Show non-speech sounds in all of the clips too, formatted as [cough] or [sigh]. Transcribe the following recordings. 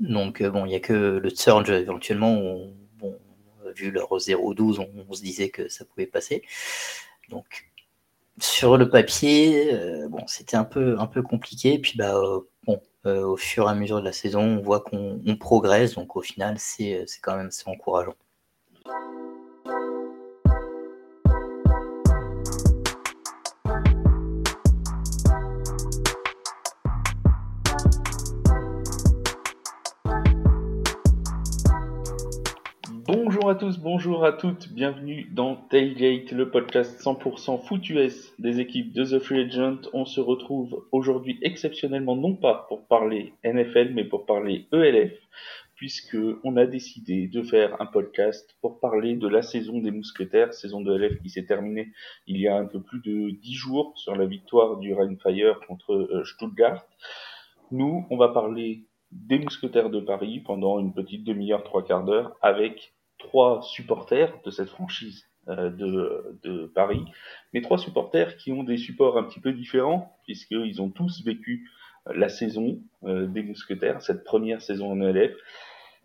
Donc bon, il n'y a que le Surge éventuellement, vu leur 0-12, on, se disait que ça pouvait passer. Donc sur le papier, bon, c'était un peu, un peu compliqué. Puis bah, bon, au fur et à mesure de la saison, on voit qu'on progresse. Donc au final, c'est quand même encourageant. Bonjour à toutes, bienvenue dans Tailgate, le podcast 100% foot des équipes de The Free Agent. On se retrouve aujourd'hui exceptionnellement non pas pour parler NFL mais pour parler ELF puisque on a décidé de faire un podcast pour parler de la saison des mousquetaires, saison de ELF qui s'est terminée il y a un peu plus de 10 jours sur la victoire du Rainfire contre euh, Stuttgart. Nous, on va parler des mousquetaires de Paris pendant une petite demi-heure, trois quarts d'heure avec trois supporters de cette franchise euh, de, de, Paris, mais trois supporters qui ont des supports un petit peu différents, puisqu'ils ont tous vécu euh, la saison euh, des Mousquetaires, cette première saison en ELF,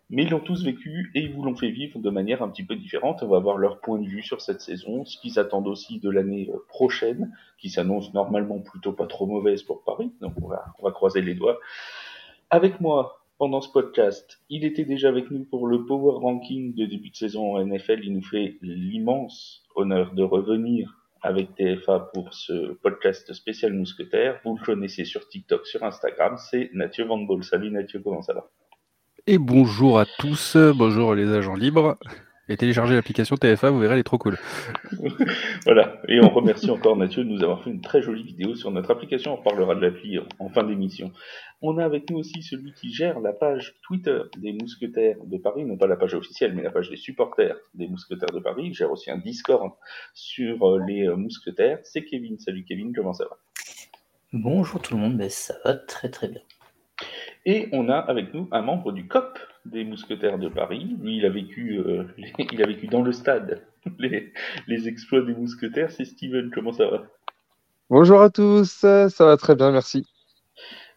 mais ils l'ont tous vécu et ils vous l'ont fait vivre de manière un petit peu différente. On va voir leur point de vue sur cette saison, ce qu'ils attendent aussi de l'année prochaine, qui s'annonce normalement plutôt pas trop mauvaise pour Paris, donc on va, on va croiser les doigts. Avec moi, pendant ce podcast. Il était déjà avec nous pour le Power Ranking de début de saison en NFL. Il nous fait l'immense honneur de revenir avec TFA pour ce podcast spécial mousquetaire. Vous le connaissez sur TikTok, sur Instagram. C'est Mathieu Van Ball. Salut Mathieu, comment ça va? Et bonjour à tous. Bonjour les agents libres et téléchargez l'application TFA, vous verrez, elle est trop cool. [laughs] voilà, et on remercie encore Mathieu de nous avoir fait une très jolie vidéo sur notre application, on reparlera de l'appli en fin d'émission. On a avec nous aussi celui qui gère la page Twitter des Mousquetaires de Paris, non pas la page officielle, mais la page des supporters des Mousquetaires de Paris, il gère aussi un Discord sur euh, les euh, Mousquetaires, c'est Kevin. Salut Kevin, comment ça va? Bonjour tout le monde, ben, ça va très très bien. Et on a avec nous un membre du COP des Mousquetaires de Paris. Lui, il a vécu, euh, [laughs] il a vécu dans le stade [laughs] les, les exploits des Mousquetaires. C'est Steven, comment ça va? Bonjour à tous, ça va très bien, merci.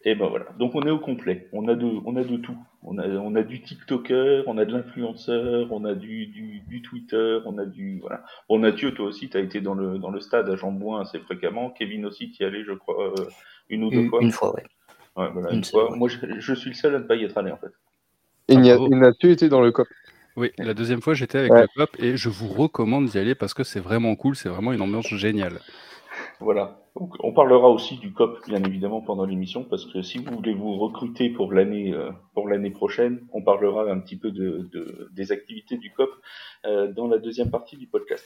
Et ben voilà, donc on est au complet. On a de, on a de tout. On a, on a du TikToker, on a de l'influenceur, on a du, du, du, Twitter, on a du voilà. Bon Mathieu, toi aussi, tu as été dans le dans le stade à Jambouin assez fréquemment. Kevin aussi, tu y allé, je crois, euh, une ou deux fois. Une fois, ouais. Moi, je, suis le seul à ne pas y être allé, en fait. Et ah, tu été dans le COP Oui, la deuxième fois, j'étais avec le COP et je vous recommande d'y aller parce que c'est vraiment cool, c'est vraiment une ambiance géniale. Voilà. on parlera aussi du COP, bien évidemment, pendant l'émission, parce que si vous voulez vous recruter pour l'année euh, pour l'année prochaine, on parlera un petit peu de, des activités du COP euh, dans la deuxième partie du podcast.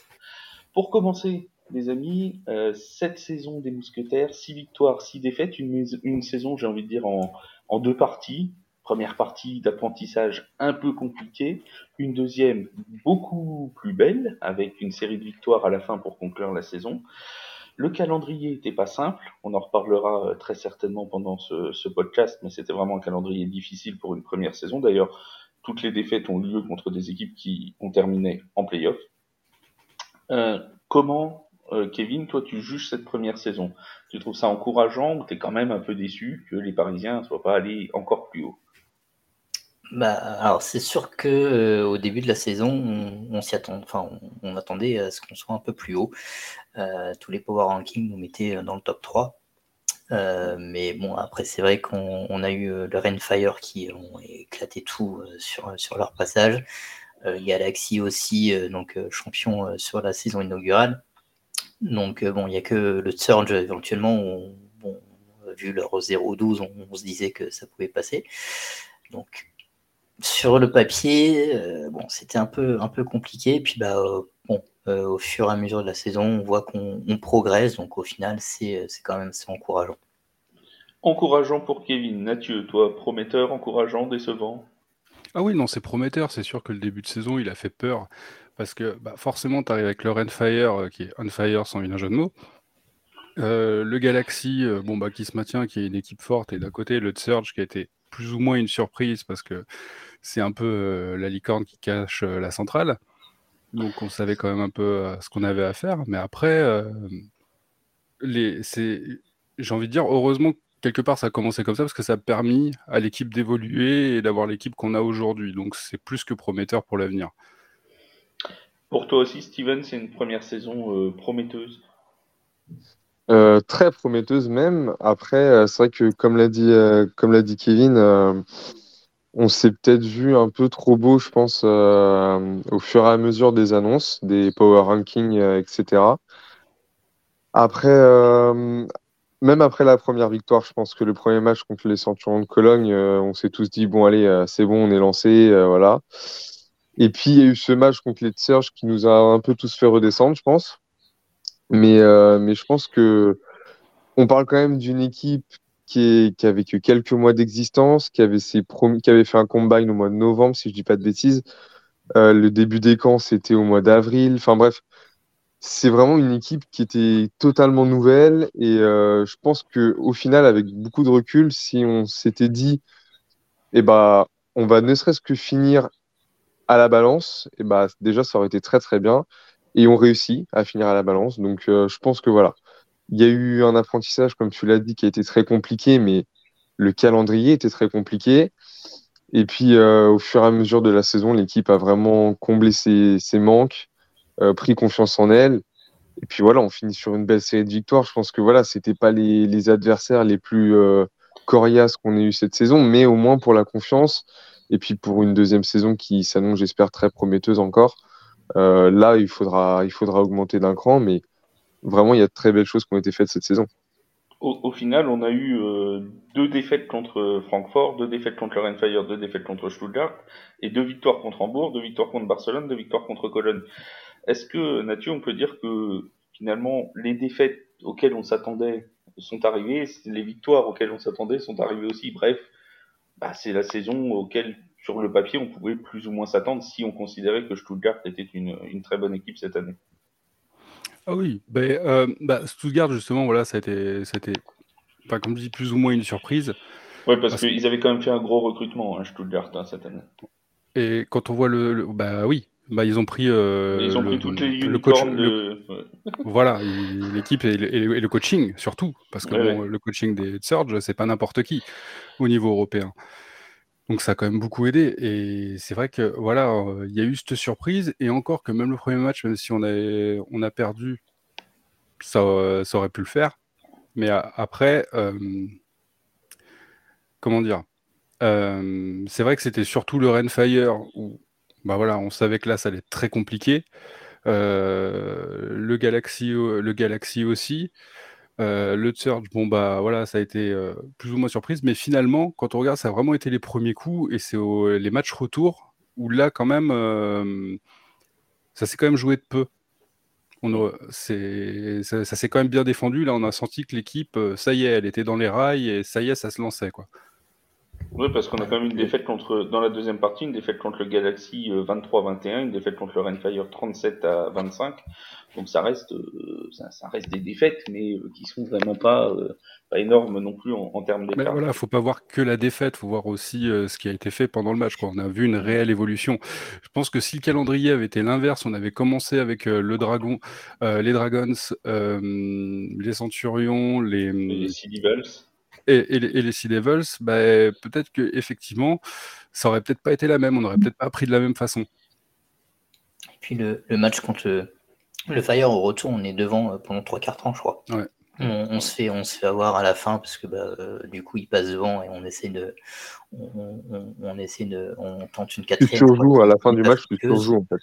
Pour commencer, les amis, euh, cette saison des Mousquetaires, six victoires, six défaites, une, une saison, j'ai envie de dire, en, en deux parties. Première partie d'apprentissage un peu compliquée, une deuxième beaucoup plus belle, avec une série de victoires à la fin pour conclure la saison. Le calendrier n'était pas simple, on en reparlera euh, très certainement pendant ce, podcast, mais c'était vraiment un calendrier difficile pour une première saison. D'ailleurs, toutes les défaites ont lieu contre des équipes qui ont terminé en playoff. Euh, comment euh, Kevin, toi, tu juges cette première saison? Tu trouves ça encourageant ou tu es quand même un peu déçu que les Parisiens ne soient pas allés encore plus haut? Bah, alors c'est sûr que euh, au début de la saison, on, s'y attend, enfin, on, attendait à ce qu'on soit un peu plus haut. Euh, tous les power rankings nous mettaient dans le top 3. mais bon, après, c'est vrai qu'on a eu le Rainfire qui ont éclaté tout sur, leur passage. Il y a l'Axi aussi, donc champion sur la saison inaugurale. Donc, euh, bon, il n'y a que le Surge éventuellement. vu leur 0-12, on, se disait que ça pouvait passer. Donc, sur le papier, euh, bon, c'était un peu, un peu compliqué. Puis, bah, euh, bon, au fur et à mesure de la saison, on voit qu'on progresse. Donc, au final, c'est quand même encourageant. Encourageant pour Kevin. Mathieu, toi, prometteur, encourageant, décevant? Ah oui, non, c'est prometteur. C'est sûr que le début de saison, il a fait peur. Parce que bah, forcément, tu arrives avec le Rainfire, euh, qui est on fire sans un jeu de mots. Euh, le Galaxy, euh, bon, bah, qui se maintient, qui est une équipe forte, et d'un côté, le Surge, qui a été plus ou moins une surprise, parce que c'est un peu la licorne qui cache la centrale. Donc, on savait quand même un peu ce qu'on avait à faire. Mais après, les, j'ai envie de dire, heureusement quelque part, ça a commencé comme ça parce que ça a permis à l'équipe d'évoluer et d'avoir l'équipe qu'on a aujourd'hui. Donc, c'est plus que prometteur pour l'avenir. Pour toi aussi, Steven, c'est une première saison euh, prometteuse? Euh, Très prometteuse même. Après, euh, c'est vrai que, comme l'a dit, comme l'a dit Kevin, on s'est peut-être vu un peu trop beau, je pense, au fur et à mesure des annonces, des power rankings, etc. Après, même après la première victoire, je pense que le premier match contre les Centurions de Cologne, euh, on s'est tous dit bon allez, euh, c'est bon, on est lancé, euh, voilà. Et puis il y a eu ce match contre les Surge qui nous a un peu tous fait redescendre, je pense. Mais, mais je pense que on parle quand même d'une équipe qui, est, qui que quelques mois d'existence, qui avait ses qui avait fait un combine au mois de novembre, si je dis pas de bêtises. le début des camps, c'était au mois d'avril. Enfin bref, c'est vraiment une équipe qui était totalement nouvelle et euh, je pense que au final, avec beaucoup de recul, si on s'était dit, eh ben, on va ne serait-ce que finir à la balance, eh ben, déjà ça aurait été très très bien et on réussit à finir à la balance. Donc euh, je pense que voilà, il y a eu un apprentissage, comme tu l'as dit, qui a été très compliqué, mais le calendrier était très compliqué. Et puis euh, au fur et à mesure de la saison, l'équipe a vraiment comblé ses manques euh, pris confiance en elle. Et puis voilà, on finit sur une belle série de victoires. Je pense que voilà, c'était pas les, adversaires les plus coriaces qu'on ait eu cette saison, mais au moins pour la confiance et puis pour une deuxième saison qui s'annonce, j'espère, très prometteuse encore. Euh, là, il faudra, il faudra augmenter d'un cran, mais vraiment, il y a de très belles choses qui ont été faites cette saison. Au, final, on a eu euh, deux défaites contre Francfort, deux défaites contre le Fire, deux défaites contre Stuttgart, et deux victoires contre Hambourg, deux victoires contre Barcelone, deux victoires contre Cologne. Est-ce que, Mathieu, on peut dire que finalement, les défaites auxquelles on s'attendait sont arrivées, les victoires auxquelles on s'attendait sont arrivées aussi? Bref, bah, c'est la saison auquel, sur le papier, on pouvait plus ou moins s'attendre si on considérait que Stuttgart était une, une très bonne équipe cette année. Ah oui, ben, euh, bah, Stuttgart, justement, voilà, ça a été, ça a été enfin, comme je dis, plus ou moins une surprise. Oui, parce, qu'ils avaient quand même fait un gros recrutement, hein, Stuttgart, hein, cette année. Et quand on voit le, le, Bah oui, bah, ils ont pris, euh, ils ont le, pris toutes les le coach, de... Voilà, l'équipe et, et, le coaching surtout, parce que bon, le coaching des Surge, c'est pas n'importe qui au niveau européen. Donc ça a quand même beaucoup aidé. Et c'est vrai que voilà, il y a eu cette surprise, et encore que même le premier match, même si on a, on a perdu, ça, ça aurait pu le faire. Mais après, comment dire? C'est vrai que c'était surtout le Renfire où bah voilà, on savait que là, ça allait être très compliqué. Le Galaxy, le Galaxy aussi. Euh, le Surge, bon bah voilà, ça a été euh, plus ou moins surprise, mais finalement, quand on regarde, ça a vraiment été les premiers coups et c'est les matchs retour où là, quand même, ça s'est quand même joué de peu. On ça, ça s'est quand même bien défendu. Là, on a senti que l'équipe, ça y est, elle était dans les rails et ça y est, ça se lançait quoi. Oui, parce qu'on a quand même une défaite contre, dans la deuxième partie, une défaite contre le Galaxy 23-21, euh, une défaite contre le Rainfire 37 à 25. Donc ça reste, euh, ça, reste des défaites, mais euh, qui sont vraiment pas, pas énormes non plus en, termes d'écart. Voilà, faut pas voir que la défaite, faut voir aussi ce qui a été fait pendant le match. Quoi. On a vu une réelle évolution. Je pense que si le calendrier avait été l'inverse, on avait commencé avec le Dragon, les Dragons, les Centurions, les, les Sea Devils et, les, Sea Devils, bah, peut-être que effectivement, ça aurait peut-être pas été la même, on aurait peut-être pas appris de la même façon. Et puis le, match contre le, Fire au retour, on est devant euh, pendant trois quarts temps, je crois. On, se fait, on se fait avoir à la fin parce que bah, euh, du coup il passe devant et on essaie de, on, essaie de, on tente une quatrième. Tu joues à la fin du match, tu joues en fait.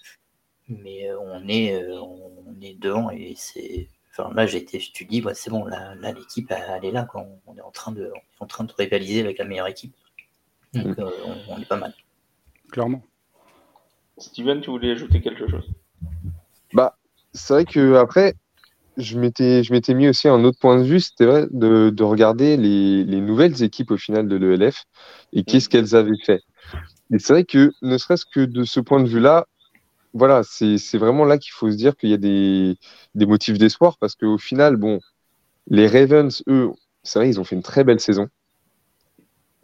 Mais euh, on est, on est devant et c'est Enfin, là, j'étais, tu dis, c'est bon, là, l'équipe, elle est là. Quoi. On, est en train de, en train de rivaliser avec la meilleure équipe. Donc, mm. euh, on, est pas mal. Clairement. Steven, tu voulais ajouter quelque chose? Bah, c'est vrai que après, je m'étais, je m'étais mis aussi un autre point de vue, c'était vrai, de, regarder les, nouvelles équipes au final de l'ELF et qu'est-ce mm. qu'elles avaient fait. Et c'est vrai que, ne serait-ce que de ce point de vue-là, voilà, c'est vraiment là qu'il faut se dire qu'il y a des, des motifs d'espoir parce qu'au final, bon, les Ravens, eux, c'est vrai, ils ont fait une très belle saison.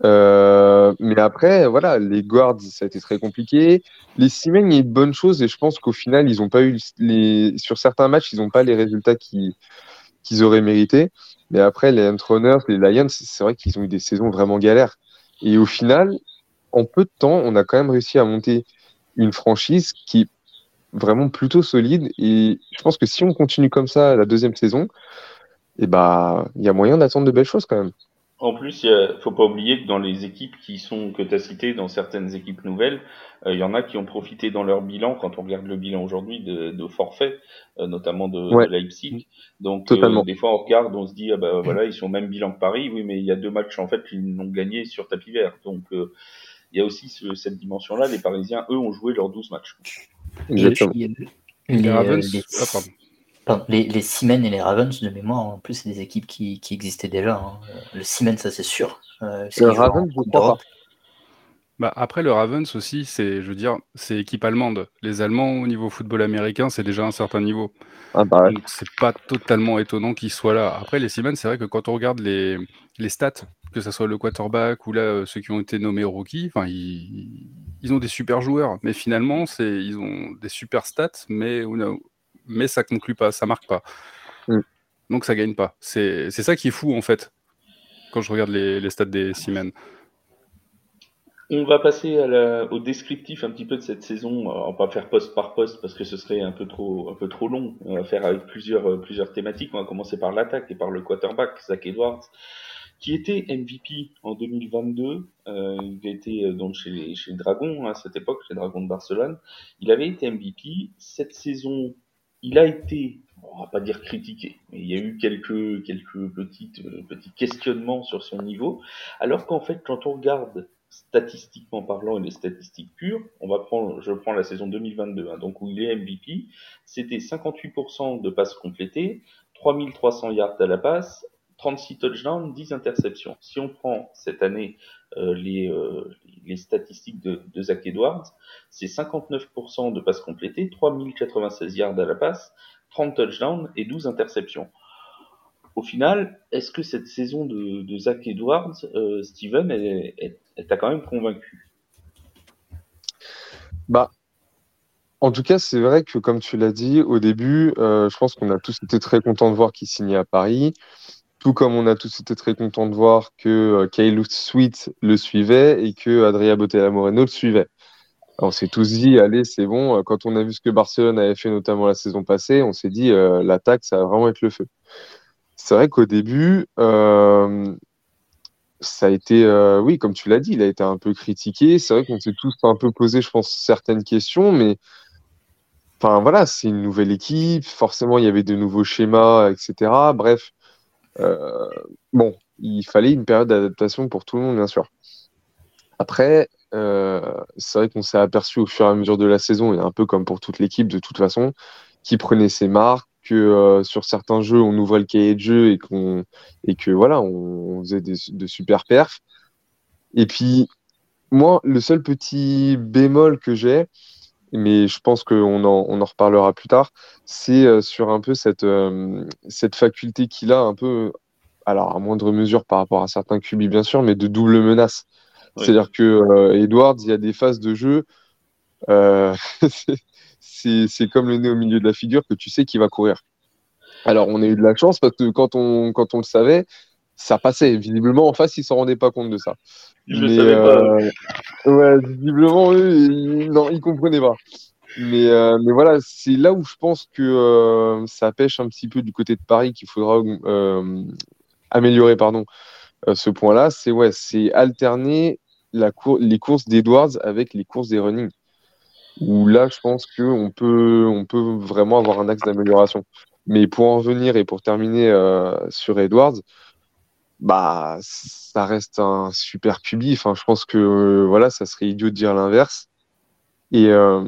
Euh, mais après, voilà, les Guards, ça a été très compliqué. Les Seamen, il y a une bonne chose et je pense qu'au final, ils ont pas eu les, sur certains matchs, ils n'ont pas les résultats qu'ils auraient mérité. Mais après, les Huntrunners, les Lions, c'est vrai qu'ils ont eu des saisons vraiment galères. Et au final, en peu de temps, on a quand même réussi à monter une franchise qui vraiment plutôt solide. Et je pense que si on continue comme ça la deuxième saison, eh bah, il y a moyen d'attendre de belles choses quand même. En plus, il faut pas oublier que dans les équipes qui sont que tu as citées, dans certaines équipes nouvelles, euh, il y en a qui ont profité dans leur bilan, quand on regarde le bilan aujourd'hui, de, de forfaits, euh, notamment de, Ouais. de Leipzig. Donc, euh, des fois, on regarde, on se dit, ah bah voilà, ils sont au même bilan que Paris, oui, mais il y a deux matchs en fait qu'ils n'ont gagné sur tapis vert. Donc, il y a aussi ce- cette dimension-là. Les Parisiens, eux, ont joué leurs 12 matchs. Exactement. Les, Les, les, Ravens. les- Ah, pardon. pardon, les, les Seamen et les Ravens, de mémoire, en plus, c'est des équipes qui, qui existaient déjà. hein. Le Seamen, ça c'est sûr. Euh, Le Ravens, je crois d'Europe. Bah, après, le Ravens aussi, c'est, je veux dire, c'est équipe allemande. Les Allemands, au niveau football américain, c'est déjà un certain niveau. Ah bah ouais. Donc, c'est pas totalement étonnant qu'ils soient là. Après, les Siemens, c'est vrai que quand on regarde les, les stats, que ce soit le quarterback ou là, euh, ceux qui ont été nommés rookies, enfin, ils, ils ont des super joueurs. Mais finalement, c'est, ils ont des super stats, mais, mais ça conclut pas, ça marque pas. Mm. Donc, ça gagne pas. C'est, c'est ça qui est fou, en fait, quand je regarde les, les stats des Siemens. On va passer à la, au descriptif un petit peu de cette saison. On va pas faire poste par poste parce que ce serait un peu trop, un peu trop long. On va faire avec plusieurs, plusieurs thématiques. On va commencer par l'attaque et par le quarterback, Zach Edwards, qui était MVP en 2022. Euh, il était euh, donc chez les, chez les Dragons hein, à cette époque, les Dragons de Barcelone. Il avait été MVP. Cette saison, il a été, on va pas dire critiqué, mais il y a eu quelques, quelques petites, euh, petits questionnements sur son niveau. Alors qu'en fait, quand on regarde statistiquement parlant et les statistiques pures, on va prendre, je prends la saison 2022, hein, donc où il est MVP, c'était 58% de passes complétées, 3300 yards à la passe, 36 touchdowns, 10 interceptions. Si on prend cette année euh, les, euh, les statistiques de, Zach Edwards, c'est 59% de passes complétées, 3096 yards à la passe, 30 touchdowns et 12 interceptions. Au final, est-ce que cette saison de, Zach Edwards, euh, Steven, elle, t'a quand même convaincu? Bah, en tout cas, c'est vrai que comme tu l'as dit au début, je pense qu'on a tous été très contents de voir qu'il signait à Paris, tout comme on a tous été très contents de voir que euh, Kyle Sweet le suivait et que Adria Botella Moreno le suivait. On s'est tous dit, allez, c'est bon. Quand on a vu ce que Barcelone avait fait notamment la saison passée, on s'est dit, euh, l'attaque, ça va vraiment être le feu. C'est vrai qu'au début, euh, ça a été, oui, comme tu l'as dit, il a été un peu critiqué. C'est vrai qu'on s'est tous un peu posé, je pense, certaines questions, mais enfin voilà, c'est une nouvelle équipe. Forcément, il y avait de nouveaux schémas, etc. Bref, bon, il fallait une période d'adaptation pour tout le monde, bien sûr. Après, euh, c'est vrai qu'on s'est aperçu au fur et à mesure de la saison, et un peu comme pour toute l'équipe de toute façon, qui prenait ses marques, que euh, sur certains jeux, on ouvrait le cahier de jeu et, qu'on, et que voilà, on, on faisait des, de super perfs. Et puis, moi, le seul petit bémol que j'ai, mais je pense qu'on en, on en reparlera plus tard, c'est euh, sur un peu cette, euh, cette faculté qu'il a, un peu, alors à moindre mesure par rapport à certains QB bien sûr, mais de double menace. Oui. C'est-à-dire que euh, Edwards, il y a des phases de jeu, [laughs] c'est c'est comme le nez au milieu de la figure que tu sais qu'il va courir. Alors on a eu de la chance parce que quand on, quand on le savait, ça passait. Visiblement en face, ils s'en rendaient pas compte de ça. Savais pas. euh, ouais, visiblement eux, ils, non, ils comprenaient pas. Mais, euh, mais voilà, c'est là où je pense que euh, ça pêche un petit peu du côté de Paris qu'il faudra euh, améliorer pardon, ce point-là. C'est ouais, c'est alterner la cour les courses d'Edwards avec les courses des running. Où là, je pense qu'on peut, on peut vraiment avoir un axe d'amélioration. Mais pour en venir et pour terminer sur Edwards, bah, ça reste un super QB. Enfin, je pense que euh, voilà, ça serait idiot de dire l'inverse. Et, euh,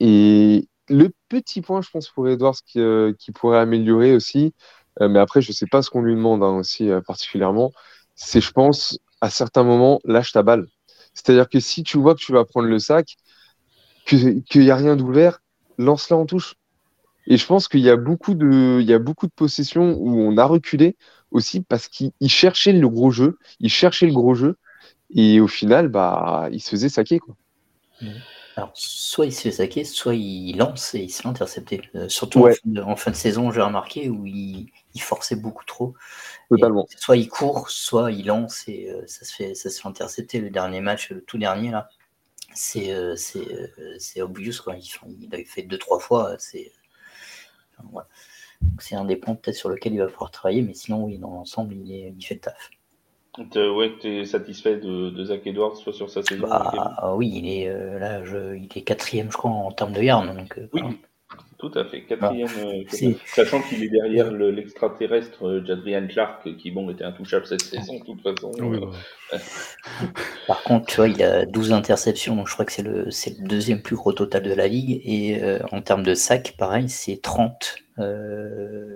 et le petit point, je pense, pour Edwards qui, euh, qui pourrait améliorer aussi, mais après, je sais pas ce qu'on lui demande hein, aussi particulièrement, c'est, je pense, à certains moments, lâche ta balle. C'est-à-dire que si tu vois que tu vas prendre le sac, qu'il n'y a rien d'ouvert, lance-la en touche. Et je pense qu'il y a beaucoup de, y a beaucoup de possessions où on a reculé aussi parce qu'il cherchait le gros jeu, il cherchait le gros jeu, et au final, bah, il se faisait saquer, quoi. Alors, soit il se fait saquer, soit il lance et il se fait intercepter. Euh, surtout Ouais. en, fin de, en fin de saison, j'ai remarqué où il, il forçait beaucoup trop. Totalement. soit il court, soit il lance et ça, se fait, ça se fait intercepter. Le dernier match, le tout dernier, là, c'est c'est obvious. Quoi. Il, il a fait deux, trois fois. C'est c'est un des points peut-être sur lequel il va pouvoir travailler, mais sinon, oui, dans l'ensemble, il, est, il fait le taf. Ouais, tu es satisfait de, de, Zach Edwards, soit sur sa saison bah, Oui, il est, euh, là, je, il est quatrième, je crois, en termes de yards. Donc, euh, oui, tout à fait. Quatrième, euh, sachant qu'il est derrière l'extraterrestre euh, Jadrian Clark, qui bon était intouchable cette saison, de toute façon. [laughs] Par contre, tu vois, il a 12 interceptions, donc je crois que c'est le, le deuxième plus gros total de la ligue. Et euh, en termes de sacs, pareil, c'est 30.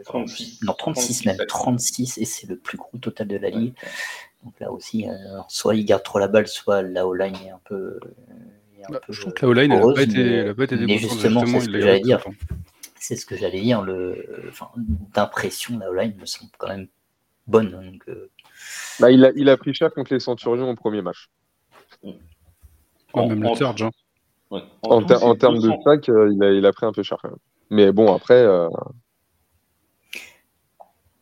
36. Non, 36 même, 36, et c'est le plus gros total de la ligue. Donc là aussi, soit il garde trop la balle, soit la O-line est un peu bah, je trouve que la O-line, elle n'a pas été, pas été justement, c'est ce que j'allais dire. C'est ce que j'allais dire. Le, enfin, d'impression, la O-line me semble quand même bonne. Donc, euh. bah, il, a, il a pris cher contre les Centurions au premier match. En, même le Surge. Hein. Ouais. En, en, termes de sac, euh, il, a, il, a, pris un peu cher quand même. Mais bon, après, euh,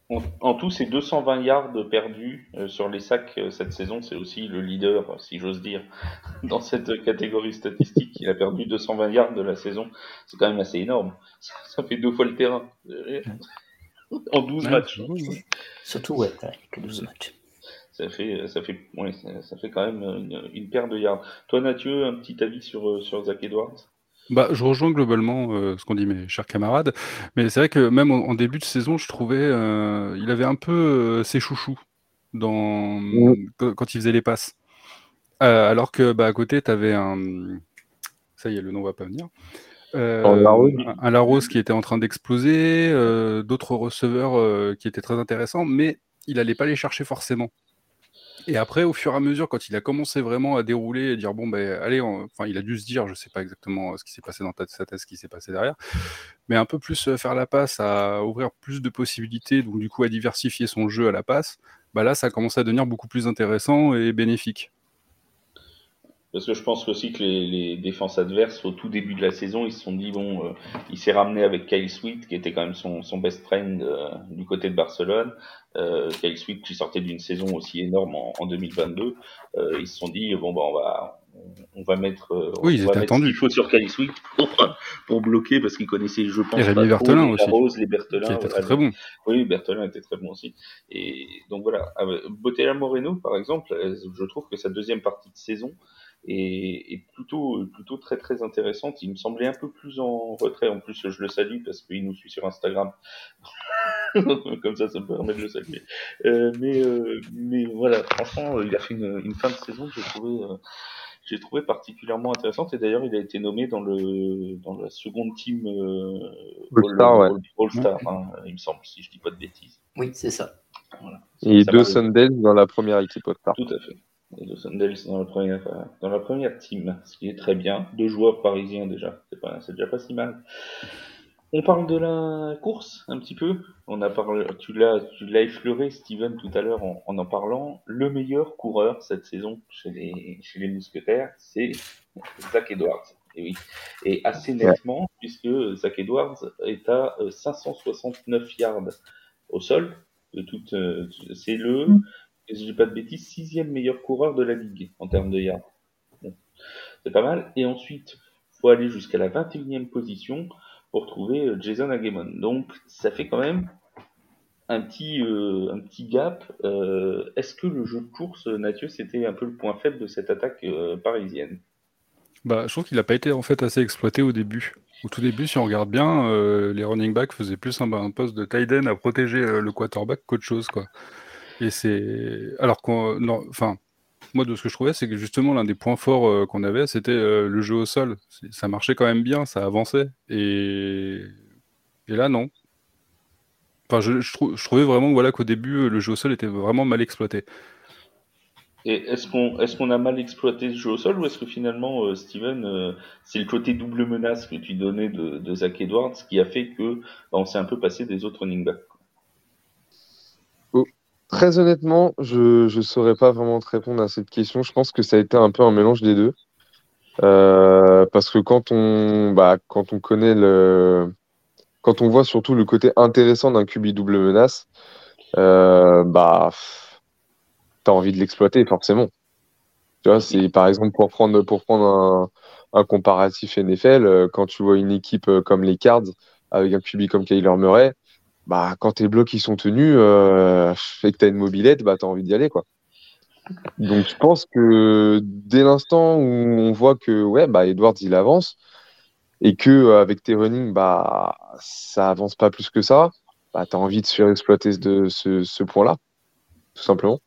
en, tout, c'est 220 yards perdus euh, sur les sacs euh, cette saison. C'est aussi le leader, si j'ose dire, [laughs] dans cette catégorie statistique. Il a perdu 220 yards de la saison. C'est quand même assez énorme. Ça, fait deux fois le terrain. en 12 matchs. Surtout, ouais, que 12 matchs. Ça fait, ça fait, ouais, ça, fait quand même une, une, paire de yards. Toi, Mathieu, un petit avis sur, euh, sur Zach Edwards? Bah, je rejoins globalement euh, ce qu'ont dit mes chers camarades, mais c'est vrai que même en, début de saison, je trouvais euh, il avait un peu euh, ses chouchous dans quand, il faisait les passes. alors que bah, à côté, tu avais un ça y est, le nom va pas venir. un, Larose qui était en train d'exploser, d'autres receveurs qui étaient très intéressants, mais il allait pas les chercher forcément. Et après, au fur et à mesure, quand il a commencé vraiment à dérouler et dire bon ben allez, enfin il a dû se dire, je sais pas exactement ce qui s'est passé dans sa tête, ce qui s'est passé derrière, mais un peu plus euh, faire la passe, à ouvrir plus de possibilités, donc du coup à diversifier son jeu à la passe, bah là ça a commencé à devenir beaucoup plus intéressant et bénéfique. Parce que je pense aussi que les, défenses adverses, au tout début de la saison, ils se sont dit, bon, euh, il s'est ramené avec Kyle Sweet, qui était quand même son, best friend euh, du côté de Barcelone. Euh, Kyle Sweet qui sortait d'une saison aussi énorme en, 2022. Euh, ils se sont dit, bon, bah, on va, on, va mettre, oui, ils étaient attendus. il faut sur Kyle Sweet pour, bloquer, parce qu'ils connaissaient, je pense, Rémi Berthelin aussi. Rose, les Berthelin. Qui était très, très bon. Oui, Berthelin était très bon aussi. Et donc voilà, Botella Moreno, par exemple, je trouve que sa deuxième partie de saison, et, plutôt plutôt très très intéressante. Il me semblait un peu plus en retrait. En plus, je le salue parce qu'il nous suit sur Instagram. [laughs] Comme ça, ça me permet de le saluer. Euh, mais euh, mais voilà, franchement, il a fait une, une fin de saison que j'ai trouvé euh, j'ai trouvé particulièrement intéressante. Et d'ailleurs, il a été nommé dans le dans la seconde team euh, All Star, hein, il me semble, si je dis pas de bêtises. Oui, c'est ça. Voilà. Et deux Sundays dans la première équipe All Star. Tout à fait les Los Angeles dans la première euh, dans la première team, ce qui est très bien. Deux joueurs parisiens déjà, c'est pas c'est déjà pas si mal. On parle de la course un petit peu. On a parlé, tu l'as tu l'as effleuré Steven tout à l'heure en, en, parlant. Le meilleur coureur cette saison chez les chez les mousquetaires, c'est Zach Edwards. Et oui, et assez nettement puisque Zach Edwards est à 569 euh, yards au sol de toute. Euh, c'est le mm si je dis pas de bêtises, sixième meilleur coureur de la ligue en termes de yards. C'est pas mal. Et ensuite, faut aller jusqu'à la 21e position pour trouver euh, Jason Hagemon. Donc, ça fait quand même un petit, euh, un petit gap. Euh, est-ce que le jeu de course, Mathieu, c'était un peu le point faible de cette attaque parisienne? Bah, je trouve qu'il n'a pas été en fait assez exploité au début. Au tout début, si on regarde bien, les running backs faisaient plus un, poste de tight end à protéger le quarterback qu'autre chose, quoi. Et c'est alors qu'on, enfin, moi de ce que je trouvais, c'est que justement l'un des points forts euh, qu'on avait, c'était euh, le jeu au sol. Ça marchait quand même bien, ça avançait. Et, et là, non. Enfin, je, je, trouvais vraiment voilà qu'au début, le jeu au sol était vraiment mal exploité. Et est-ce qu'on est-ce qu'on a mal exploité ce jeu au sol ou est-ce que finalement, euh, Steven, c'est le côté double menace que tu donnais de, de Zach Edwards qui a fait que bah, on s'est un peu passé des autres running backs Très honnêtement, je ne saurais pas vraiment te répondre à cette question. Je pense que ça a été un peu un mélange des deux. Euh, parce que quand on, bah, quand on connaît le, quand on voit surtout le côté intéressant d'un QB double menace, euh, bah, t'as envie de l'exploiter forcément. Tu vois, c'est par exemple pour prendre, prendre un, comparatif NFL, euh, quand tu vois une équipe comme les Cards avec un QB comme Kyler Murray, bah, quand tes blocs ils sont tenus euh, et que tu as une mobilette, bah, tu as envie d'y aller. Quoi. Donc je pense que dès l'instant où on voit que ouais, bah, Edwards il avance et que euh, avec tes running, bah, ça avance pas plus que ça, bah, tu as envie de se faire exploiter de ce, ce point-là, tout simplement.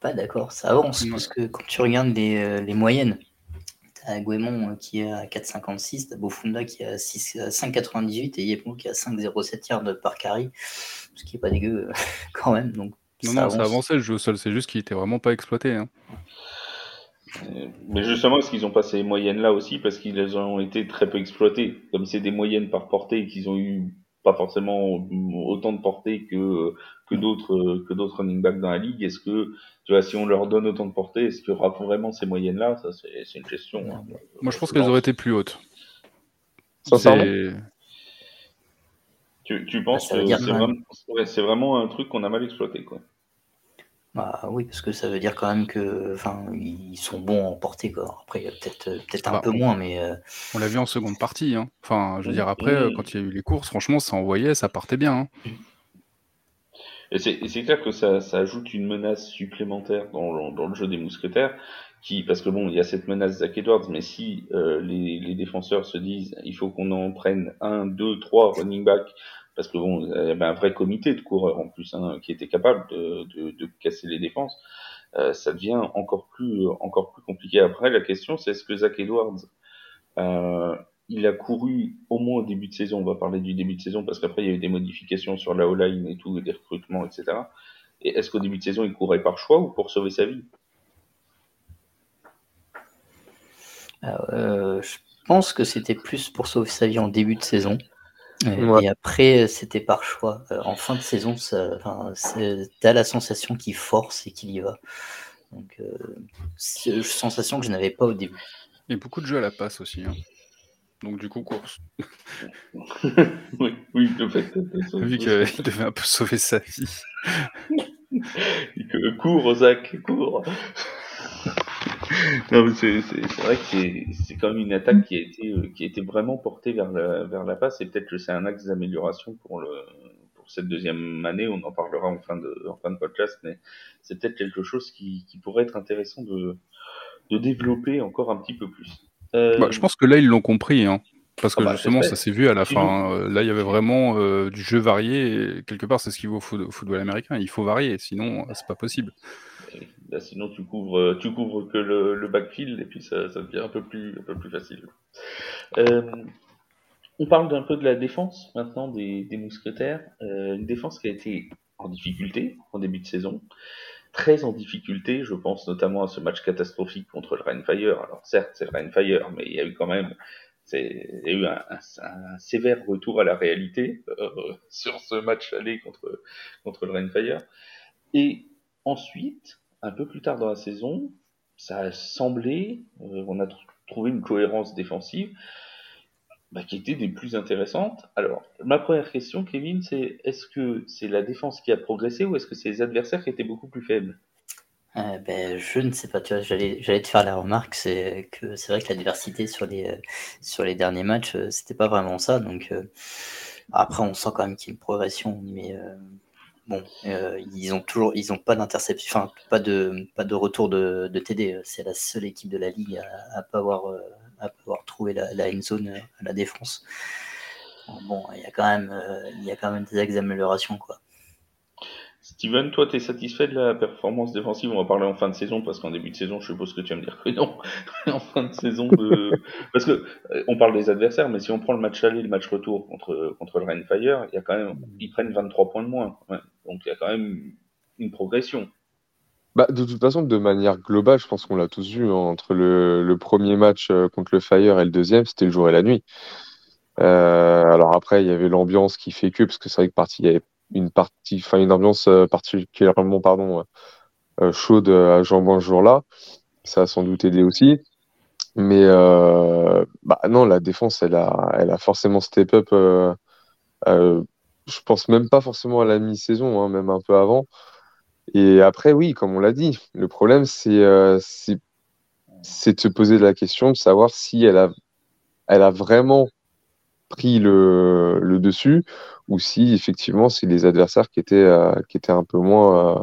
Pas d'accord, ça avance parce que quand tu regardes les, euh, les moyennes, T'as Guémon qui est à 4,56, t'as Bofunda qui est à 5,98 et Yepmo qui est à 5,07 yards par carry, ce qui est pas dégueu [laughs] quand même. Donc, non, ça non, ça avançait le jeu au sol, c'est juste qu'il était vraiment pas exploité. Hein. Mais justement, est-ce qu'ils ont passé ces moyennes-là aussi parce qu'ils ont été très peu exploités Comme c'est des moyennes par portée et qu'ils ont eu pas forcément autant de portée que, que d'autres que d'autres running backs dans la ligue, est-ce que tu vois, si on leur donne autant de portée, est-ce qu'il y aura vraiment ces moyennes-là? Ça, c'est une question. Hein. Moi, je pense qu'elles auraient été plus hautes. Tu, tu penses bah, que c'est vraiment, vraiment, un truc qu'on a mal exploité, quoi. Bah oui, parce que ça veut dire quand même que, enfin, ils sont bons en portée, quoi. Après, peut-être, peut-être un bah, peu moins, mais. Euh, on l'a vu en seconde partie. Hein. Enfin, je veux dire, après, quand il y a eu les courses, franchement, ça envoyait, ça partait bien. Hein. Et c'est clair que ça, ça, ajoute une menace supplémentaire dans, dans, le jeu des mousquetaires, qui, parce que bon, il y a cette menace Zach Edwards, mais si euh, les, les, défenseurs se disent, il faut qu'on en prenne un, deux, trois running back, parce que bon, il y avait un vrai comité de coureurs en plus, hein, qui était capable de, de, de casser les défenses, euh, ça devient encore plus, encore plus compliqué. Après, la question, c'est est-ce que Zach Edwards euh, il a couru au moins au début de saison. On va parler du début de saison parce qu'après il y a eu des modifications sur la O-line et tout, des recrutements, etc. Et est-ce qu'au début de saison il courait par choix ou pour sauver sa vie? Euh, Je pense que c'était plus pour sauver sa vie en début de saison. Et après, c'était par choix. Euh, en fin de saison, t'as la sensation qu'il force et qu'il y va. Donc, euh, c'est une sensation que je n'avais pas au début. Il y a beaucoup de jeux à la passe aussi. Hein. Donc du coup, course. [laughs] oui, oui, de fait. Vu qu'il devait un peu sauver sa vie. [laughs] cours, Zach, cours. non, mais c'est, vrai que c'est, quand même une attaque qui a été, euh, qui a été vraiment portée vers la, vers la passe et peut-être que c'est un axe d'amélioration pour le, pour cette deuxième année. On en parlera en fin de, en fin de podcast, mais c'est peut-être quelque chose qui, qui pourrait être intéressant de, de développer encore un petit peu plus. Euh, bah, je pense que là, ils l'ont compris. Hein. Parce que ah bah, justement, ça s'est vu à la fin. Hein. Là, il y avait vraiment euh, du jeu varié. Et quelque part, c'est ce qu'il vaut au football américain. Il faut varier, sinon, c'est pas possible. Là, sinon, tu couvres, tu couvres que le, backfield et puis ça, ça, devient un peu plus, un peu plus facile. Euh, on parle d'un peu de la défense maintenant des, des mousquetaires. une défense qui a été en difficulté en début de saison très en difficulté. Je pense notamment à ce match catastrophique contre le Rainfire. Alors certes, c'est le Rainfire, mais il y a eu quand même il y a eu un, sévère retour à la réalité euh, [laughs] sur ce match aller contre, contre le Rainfire. Et ensuite, un peu plus tard dans la saison, ça a semblé, euh, on a trouvé une cohérence défensive bah, qui était des plus intéressantes. Alors, ma première question, Kevin, c'est est-ce que c'est la défense qui a progressé ou est-ce que c'est les adversaires qui étaient beaucoup plus faibles? Euh, ben, je ne sais pas, tu vois, j'allais, te faire la remarque, c'est que c'est vrai que la diversité sur les, sur les derniers matchs, euh, c'était pas vraiment ça. Donc, euh, après, on sent quand même qu'il y a une progression, mais bon, ils ont toujours, ils ont pas d'interception, enfin, pas de, pas de retour de, de TD. C'est la seule équipe de la ligue à, à pas avoir à pouvoir trouver la, la end zone euh, à la défense. Bon, il y a quand même, euh, il y a quand même des axes d'amélioration, quoi. Steven, toi, tu es satisfait de la performance défensive? On va parler en fin de saison, parce qu'en début de saison, je suppose que tu vas me dire que non. [laughs] en fin de saison, de... [laughs] parce que euh, on parle des adversaires, mais si on prend le match aller, le match retour contre, contre le Rainfire, il y a quand même, ils prennent 23 points de moins. Donc il y a quand même une progression. Bah, de toute façon, de manière globale, je pense qu'on l'a tous vu. Hein, entre le, premier match euh, contre le Fire et le deuxième, c'était le jour et la nuit. Euh, alors après, il y avait l'ambiance qui fait que, parce que c'est vrai que il y avait une partie, une ambiance euh, particulièrement, pardon, chaude à Jean ce jour-là. Ça a sans doute aidé aussi. Mais bah non, la défense, elle a, elle a forcément step up. Je pense même pas forcément à la mi-saison, hein, même un peu avant. Et après, oui, comme on l'a dit, le problème, c'est euh, c'est de se poser la question de savoir si elle a, elle a vraiment pris le, le dessus ou si effectivement c'est les adversaires qui étaient, euh, qui étaient un peu moins, euh,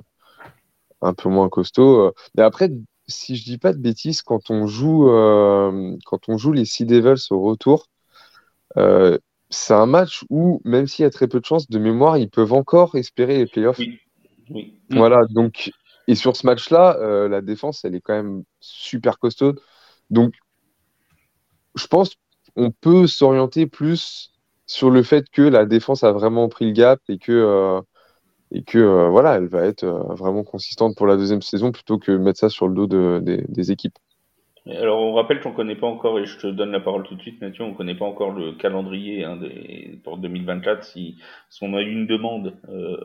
un peu moins costauds. Mais après, si je dis pas de bêtises, quand on joue, quand on joue les Sea Devils au retour, c'est un match où, même s'il y a très peu de chances, de mémoire, ils peuvent encore espérer les playoffs. Voilà, donc, et sur ce match-là, euh, la défense, elle est quand même super costaude. Donc, je pense qu'on peut s'orienter plus sur le fait que la défense a vraiment pris le gap et que, euh, euh, voilà, elle va être vraiment consistante pour la deuxième saison plutôt que mettre ça sur le dos de- des- des équipes. Alors, on rappelle qu'on connaît pas encore, et je te donne la parole tout de suite, Mathieu, on connaît pas encore le calendrier hein, des, pour 2024. Si, si on a eu une demande euh,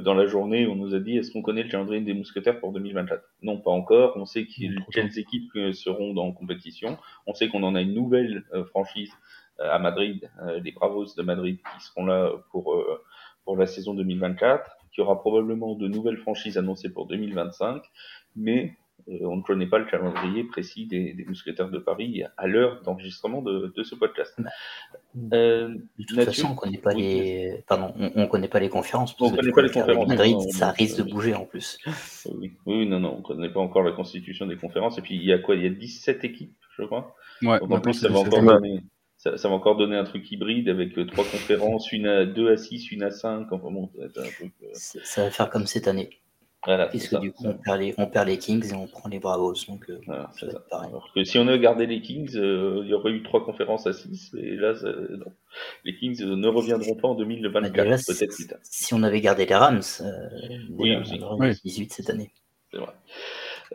dans la journée, on nous a dit est-ce qu'on connaît le calendrier des mousquetaires pour 2024 Non, pas encore. On sait quelles équipes euh, seront dans compétition. On sait qu'on en a une nouvelle euh, franchise euh, à Madrid, euh, les Bravos de Madrid, qui seront là pour, euh, pour la saison 2024, qui aura probablement de nouvelles franchises annoncées pour 2025, mais on ne connaît pas le calendrier précis des, des mousquetaires de Paris à l'heure d'enregistrement de, de ce podcast. Bah, Euh, De toute façon, on connaît pas Oui, les, pardon, on, on connaît pas les conférences. On connaît pas les conférences, Madrid, non, ça risque de bouger en plus. [laughs] oui, oui, non, non, on ne connaît pas encore la constitution des conférences. Et puis, il y a quoi? Il y a 17 équipes, je crois. Ouais, Donc, en plus, ça va, 17. encore donner, ça, ça va encore donner un truc hybride avec euh, trois conférences, une à 2 à 6, une à 5. Enfin bon, un truc. euh, Ça va faire comme cette année. Voilà, Puisque ça. du coup, on perd, les, on perd les Kings et on prend les Bravos. Donc, euh, Voilà, ça c'est va ça. être pareil. Alors que si on avait gardé les Kings, euh, il y aurait eu trois conférences à 6, et là, ça- non. les Kings euh, ne reviendront pas en Bah, 2024, déjà, peut-être si, plus tard. si on avait gardé les Rams, euh, Oui, déjà, aussi. on aurait eu Oui. 18 cette année. C'est vrai.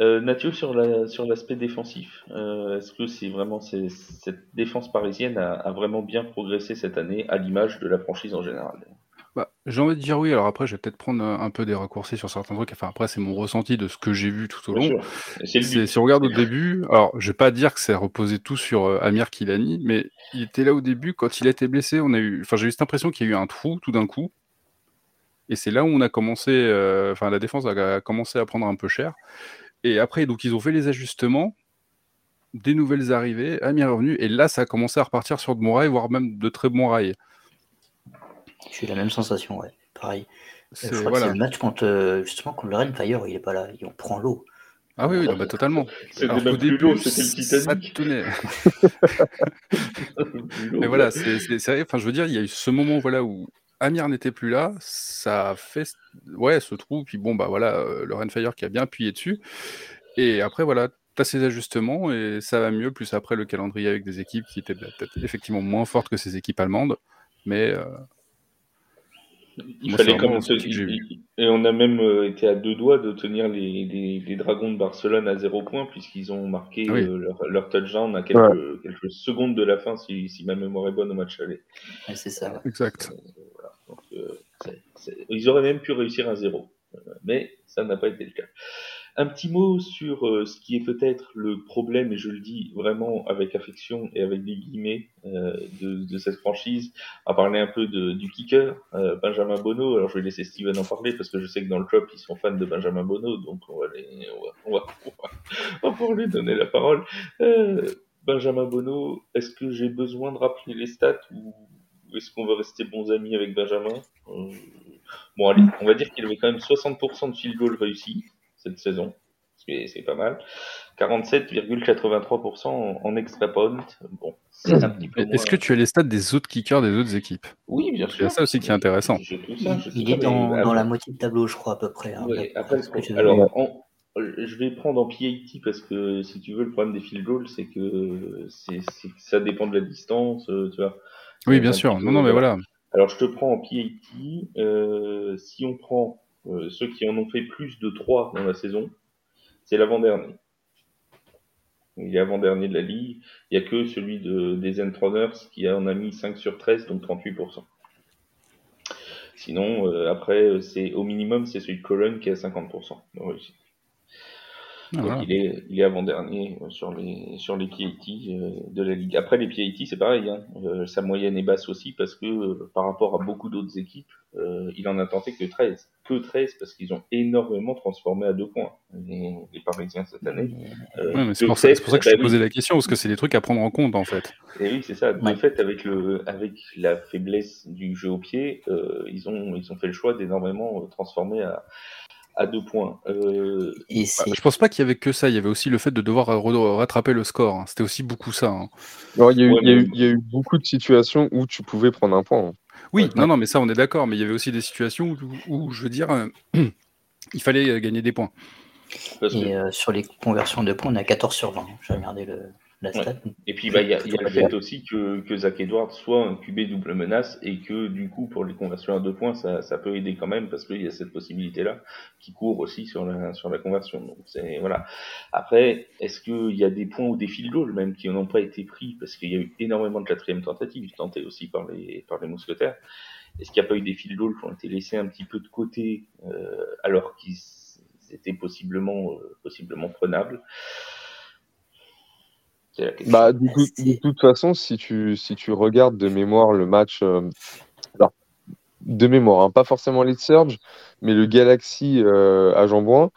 Euh, Mathieu, sur la sur l'aspect défensif, euh, est-ce que c'est vraiment c'est- cette défense parisienne a, a vraiment bien progressé cette année à l'image de la franchise en général? Bah, j'ai envie de dire oui, alors après, je vais peut-être prendre un, un peu des raccourcis sur certains trucs. Enfin, après, c'est mon ressenti de ce que j'ai vu tout au long. C'est. Si on regarde au début, alors je vais pas dire que ça reposait tout sur euh, Amir Kilani, mais il était là au début. Quand il a été blessé, on a eu, enfin, j'ai eu cette impression qu'il y a eu un trou tout d'un coup. Et c'est là où on a commencé, euh, enfin, la défense a, a commencé à prendre un peu cher. Et après, donc, ils ont fait les ajustements, des nouvelles arrivées, Amir est revenu, et là, ça a commencé à repartir sur de bons rails, voire même de très bons rails. J'ai la même sensation, ouais. Pareil. Euh, C'est Je crois que voilà. c'est le match contre, euh, justement, contre le Renfire, il est pas là. Et on prend l'eau. Ah oui, oui, non, bah, totalement. C'était Alors même plus c'était le ça Titanic. [laughs] Mais voilà, c'est vrai. Enfin, je veux dire, il y a eu ce moment voilà où Amir n'était plus là, ça a fait ouais ce trou. Puis bon bah voilà, euh, le Renfire qui a bien appuyé dessus. Et après voilà, t'as ces ajustements et ça va mieux. Plus après le calendrier avec des équipes qui étaient peut-être effectivement moins fortes que ces équipes allemandes, mais euh, Il Moi, fallait quand même. Et on a même euh, été à deux doigts de tenir les, les, les Dragons de Barcelone à zéro point, puisqu'ils ont marqué Oui. euh, leur, leur touchdown à quelques, quelques secondes de la fin, si, si ma mémoire est bonne au match aller. Ouais, c'est ça. exact. Donc, euh, Ils auraient même pu réussir un zéro, mais ça n'a pas été le cas. Un petit mot sur euh, ce qui est peut-être le problème, et je le dis vraiment avec affection et avec des guillemets euh, de, cette franchise. Va parler un peu de, du kicker, euh, Benjamin Bono. Alors je vais laisser Steven en parler parce que je sais que dans le club ils sont fans de Benjamin Bono, donc on va, les, lui donner la parole. Benjamin Bono, est-ce que j'ai besoin de rappeler les stats ou est-ce qu'on va rester bons amis avec Benjamin? Bon allez, on va dire qu'il avait quand même 60% de field goal réussi cette saison, c'est c'est pas mal. 47,83% en, en extra point. Bon, c'est un petit peu moins. Est-ce que tu as les stats des autres kickers des autres équipes? Oui, bien sûr. C'est ça aussi qui est intéressant. J'ai tout ça, j'ai tout Il ça, est dans, mais dans la après- moitié de tableau, je crois, à peu près. hein. Ouais, après, ce que tu veux alors, en- je vais prendre en PAT parce que si tu veux, le problème des field goals, c'est que c'est c'est que ça dépend de la distance, euh, tu vois. Oui, bien un sûr. Non, non, mais voilà. Alors, je te prends en PAT. Euh, si on prend euh, ceux qui en ont fait plus de 3 dans la saison, c'est l'avant-dernier. Il est avant-dernier de la ligue. Il n'y a que celui de, des Entroners qui en a mis 5 sur 13, donc 38%. Sinon, euh, après, euh, c'est au minimum, c'est celui de Cologne qui est à 50% de. Ah, Donc il est, il est avant-dernier sur les, sur les PAT de la Ligue. Après les PAT, c'est pareil. Hein. sa moyenne est basse aussi parce que par rapport à beaucoup d'autres équipes, il en a tenté que 13. Que 13 parce qu'ils ont énormément transformé à deux points, les, Parisiens cette année. c'est pour, ça, que je t'ai posé la question, parce que c'est des trucs à prendre en compte en fait. Et oui, c'est ça. De fait, avec, le, avec la faiblesse du jeu au pied, ils, ont, ils ont fait le choix d'énormément transformer à, à deux points. Euh... Et bah, je pense pas qu'il y avait que ça, il y avait aussi le fait de devoir rattraper le score. Hein. C'était aussi beaucoup ça. Hein. il, y a eu, beaucoup de situations où tu pouvais prendre un point. Hein. Oui, non, non, mais ça on est d'accord, mais il y avait aussi des situations où, je veux dire, euh, [clears throat] il fallait euh, gagner des points. Et euh, sur les conversions de points, on est à 14 sur 20. J'ai regardé le, et puis, bah, il y a, le fait aussi que, que Zach Edwards soit un QB double menace et que, du coup, pour les conversions à deux points, ça, ça peut aider quand même parce qu'il y a cette possibilité-là qui court aussi sur la, sur la conversion. Donc, c'est, voilà. Après, est-ce qu'il y a des points ou des field goals même qui n'ont pas été pris parce qu'il y a eu énormément de quatrième tentatives tentées aussi par les, par les mousquetaires? Est-ce qu'il n'y a pas eu des field goals qui ont été laissés un petit peu de côté, euh, alors qu'ils étaient possiblement, euh, possiblement prenables? Bah, de, toute façon, si tu, si tu regardes de mémoire le match, euh, de mémoire, hein, pas forcément les Surge, mais le Galaxy euh, à Jambouin,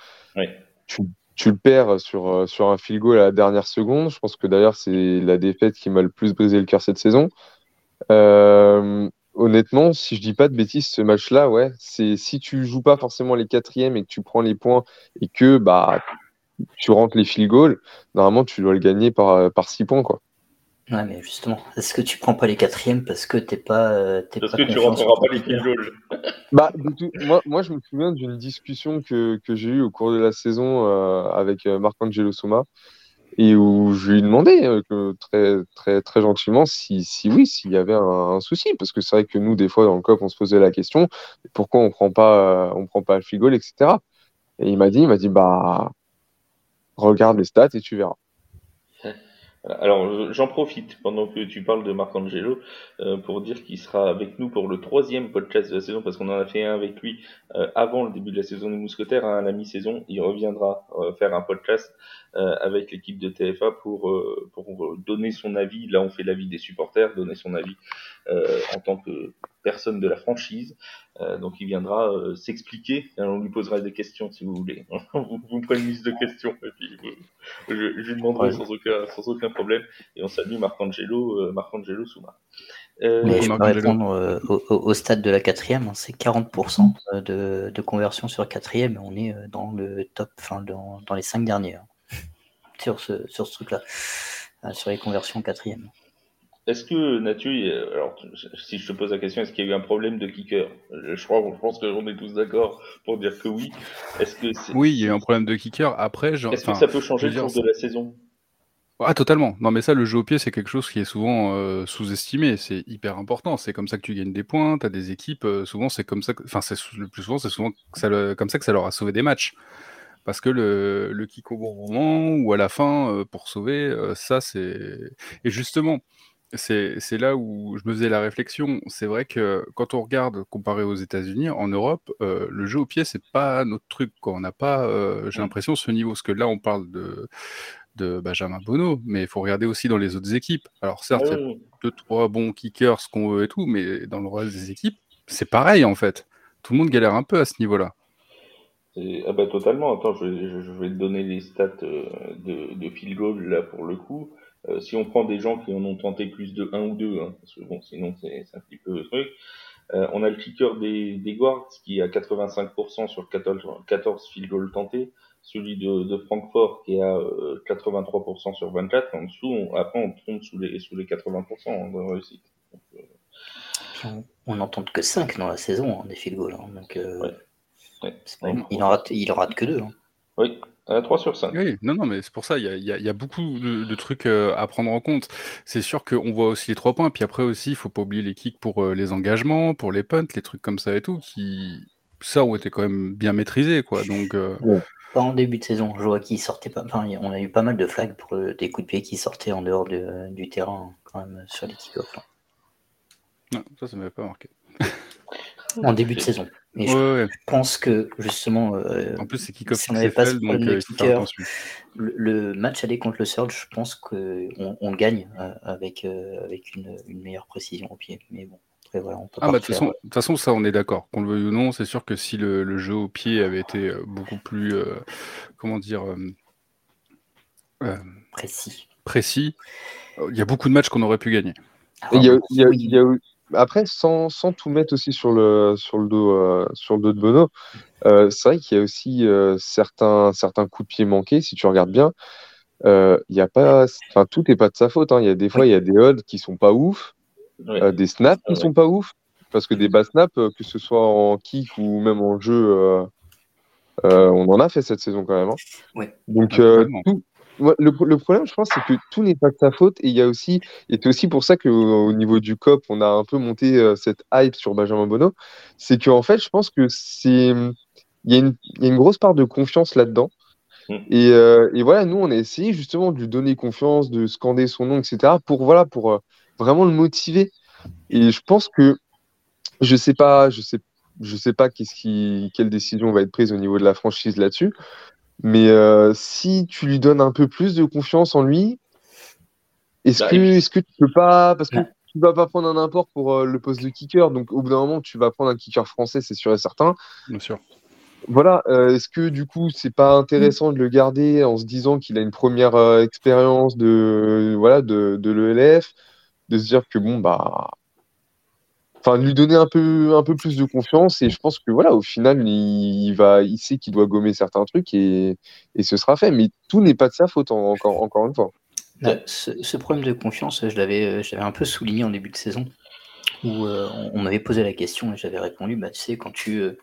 tu, tu, le perds sur, euh, sur un field goal à la dernière seconde. Je pense que d'ailleurs, c'est la défaite qui m'a le plus brisé le cœur cette saison. honnêtement, si je dis pas de bêtises, ce match-là, ouais, c'est si tu joues pas forcément les quatrièmes et que tu prends les points et que bah tu rentres les field goals, normalement tu dois le gagner par, euh, par 6 points. Quoi. Ouais, mais justement, est-ce que tu prends pas les quatrièmes parce que t'es pas. Euh, parce que tu rentreras pas les field goals. [laughs] bah, moi, moi, je me souviens d'une discussion que, que j'ai eue au cours de la saison euh, avec Marc-Angelo Soma et où je lui ai demandé très, très, très gentiment si, si oui, s'il y avait un, souci. Parce que c'est vrai que nous, des fois, dans le COP, on se posait la question pourquoi on prend pas, on prend pas le field goal, etc. Et il m'a dit, il m'a dit, bah Regarde les stats et tu verras. [laughs] Alors, j'en profite pendant que tu parles de Marc-Angelo euh, pour dire qu'il sera avec nous pour le troisième podcast de la saison parce qu'on en a fait un avec lui euh, avant le début de la saison des Mousquetaires, hein, à la mi-saison. Il reviendra euh, faire un podcast avec l'équipe de TFA pour, pour donner son avis. Là, on fait l'avis des supporters, donner son avis en tant que personne de la franchise. Euh, donc il viendra euh, s'expliquer. On lui posera des questions si vous voulez. [laughs] vous, vous ferez une liste de questions et puis je, je, lui demanderai sans, aucun, sans aucun problème. Et on salue Marc-Angelo euh, Marc Souma. Mais je peux répondre au, au, stade de la quatrième, hein, c'est 40% de, de, conversion sur quatrième. On est dans le top, enfin dans, dans les cinq derniers hein, sur ce, sur ce truc-là, sur les conversions quatrième. Est-ce que Nathieu, alors si je te pose la question, est-ce qu'il y a eu un problème de kicker? Je crois, je pense qu'on est tous d'accord pour dire que oui. Est-ce que oui, il y a eu un problème de kicker. Après, est-ce que ça peut changer le cours de la saison? Ah totalement. Non mais ça, le jeu au pied, c'est quelque chose qui est souvent euh, sous-estimé. C'est hyper important. C'est comme ça que tu gagnes des points. T'as des équipes. Euh, souvent, c'est comme ça. Enfin, c'est le plus souvent, c'est souvent ça comme ça que ça leur a sauvé des matchs. Parce que le, le kick au bon moment ou à la fin euh, pour sauver, ça c'est. Et justement, c'est là où je me faisais la réflexion. C'est vrai que quand on regarde comparé aux États-Unis, en Europe, euh, le jeu au pied, c'est pas notre truc. Quoi. On n'a pas, euh, j'ai l'impression, ce niveau. Parce que là, on parle de, de Benjamin Bono, mais il faut regarder aussi dans les autres équipes. Alors certes, il y a deux, trois bons kickers, ce qu'on veut et tout, mais dans le reste des équipes, c'est pareil en fait. Tout le monde galère un peu à ce niveau-là. Ah bah totalement. Attends, je vais, je vais te donner les stats euh, de, de field goal là pour le coup. Euh, si on prend des gens qui en ont tenté plus de 1 ou 2, hein, parce que bon, sinon c'est un petit peu le truc. Euh, on a le kicker des, des Guards qui est à 85% sur 14, 14 field goals tentés. Celui de, de Francfort qui est à 83% euh, sur 24. En dessous, on, après on tombe sous les, sous les 80% hein, de réussite. on n'en tente que 5 dans la saison hein, des field goals. Hein, donc, il, en rate, il en rate que 2. Oui, 3 sur 5. Oui, non, non, mais c'est pour ça, il y a, y a, beaucoup de, trucs euh, à prendre en compte. C'est sûr qu'on voit aussi les 3 points, puis après aussi, il faut pas oublier les kicks pour euh, les engagements, pour les punts, les trucs comme ça et tout, qui, ça, ont été quand même bien maîtrisés, quoi. Donc, euh, Pas en début de saison, je vois qu'ils sortaient pas. Enfin, on a eu pas mal de flags pour des coups de pied qui sortaient en dehors de, du terrain, quand même, sur les kick-offs. Non, ça, ça m'avait pas marqué. en début de saison. Mais je, pense que justement, euh, en plus c'est kick-off si on n'avait pas ce donc euh, le, le, match aller contre le Surge, je pense qu'on on gagne euh, avec, avec une, une, meilleure précision au pied. Mais bon, après voilà, on peut ah, bah, de toute façon, ça on est d'accord. Qu'on le veuille ou non, c'est sûr que si le, le, jeu au pied avait été beaucoup plus, comment dire, précis. Précis, il y a beaucoup de matchs qu'on aurait pu gagner. il y a, il y a, il y a après, sans, sans, tout mettre aussi sur le, sur le, dos, euh, sur le dos de Bono, euh, c'est vrai qu'il y a aussi euh, certains, certains coups de pied manqués, si tu regardes bien. Il y a pas, enfin, tout n'est pas de sa faute. Hein. Il y a des fois, il y a des odds qui sont pas ouf, des snaps qui sont pas ouf, parce que des bas snaps, que ce soit en kick ou même en jeu, on en a fait cette saison quand même. Hein. Donc, tout, le, problème, je pense, c'est que tout n'est pas de sa faute. Et il y a aussi, et c'est aussi pour ça qu'au au niveau du COP, on a un peu monté euh, cette hype sur Benjamin Bono. C'est qu'en fait, je pense que c'est, il y, a une, y a une grosse part de confiance là-dedans. Mm. Et, euh, et, voilà, nous, on a essayé justement de lui donner confiance, de scander son nom, etc. pour, voilà, pour euh, vraiment le motiver. Et je pense que, je sais pas, je sais, je sais pas qu'est-ce qui, quelle décision va être prise au niveau de la franchise là-dessus. Mais euh, si tu lui donnes un peu plus de confiance en lui, est-ce bah, que, est que tu peux pas. Parce que tu vas pas prendre un import pour euh, le poste de kicker, donc au bout d'un moment, tu vas prendre un kicker français, c'est sûr et certain. Bien sûr. Voilà, euh, est-ce que du coup, c'est pas intéressant de le garder en se disant qu'il a une première expérience de, voilà, de, de l'ELF, de se dire que bon, bah, enfin lui donner un peu un peu plus de confiance. Et je pense que voilà au final il, va il sait qu'il doit gommer certains trucs et, et ce sera fait. Mais tout n'est pas de sa faute encore encore une fois. Bah, ce, problème de confiance je l'avais euh, j'avais un peu souligné en début de saison où euh, on, m'avait posé la question et j'avais répondu bah tu sais quand tu euh,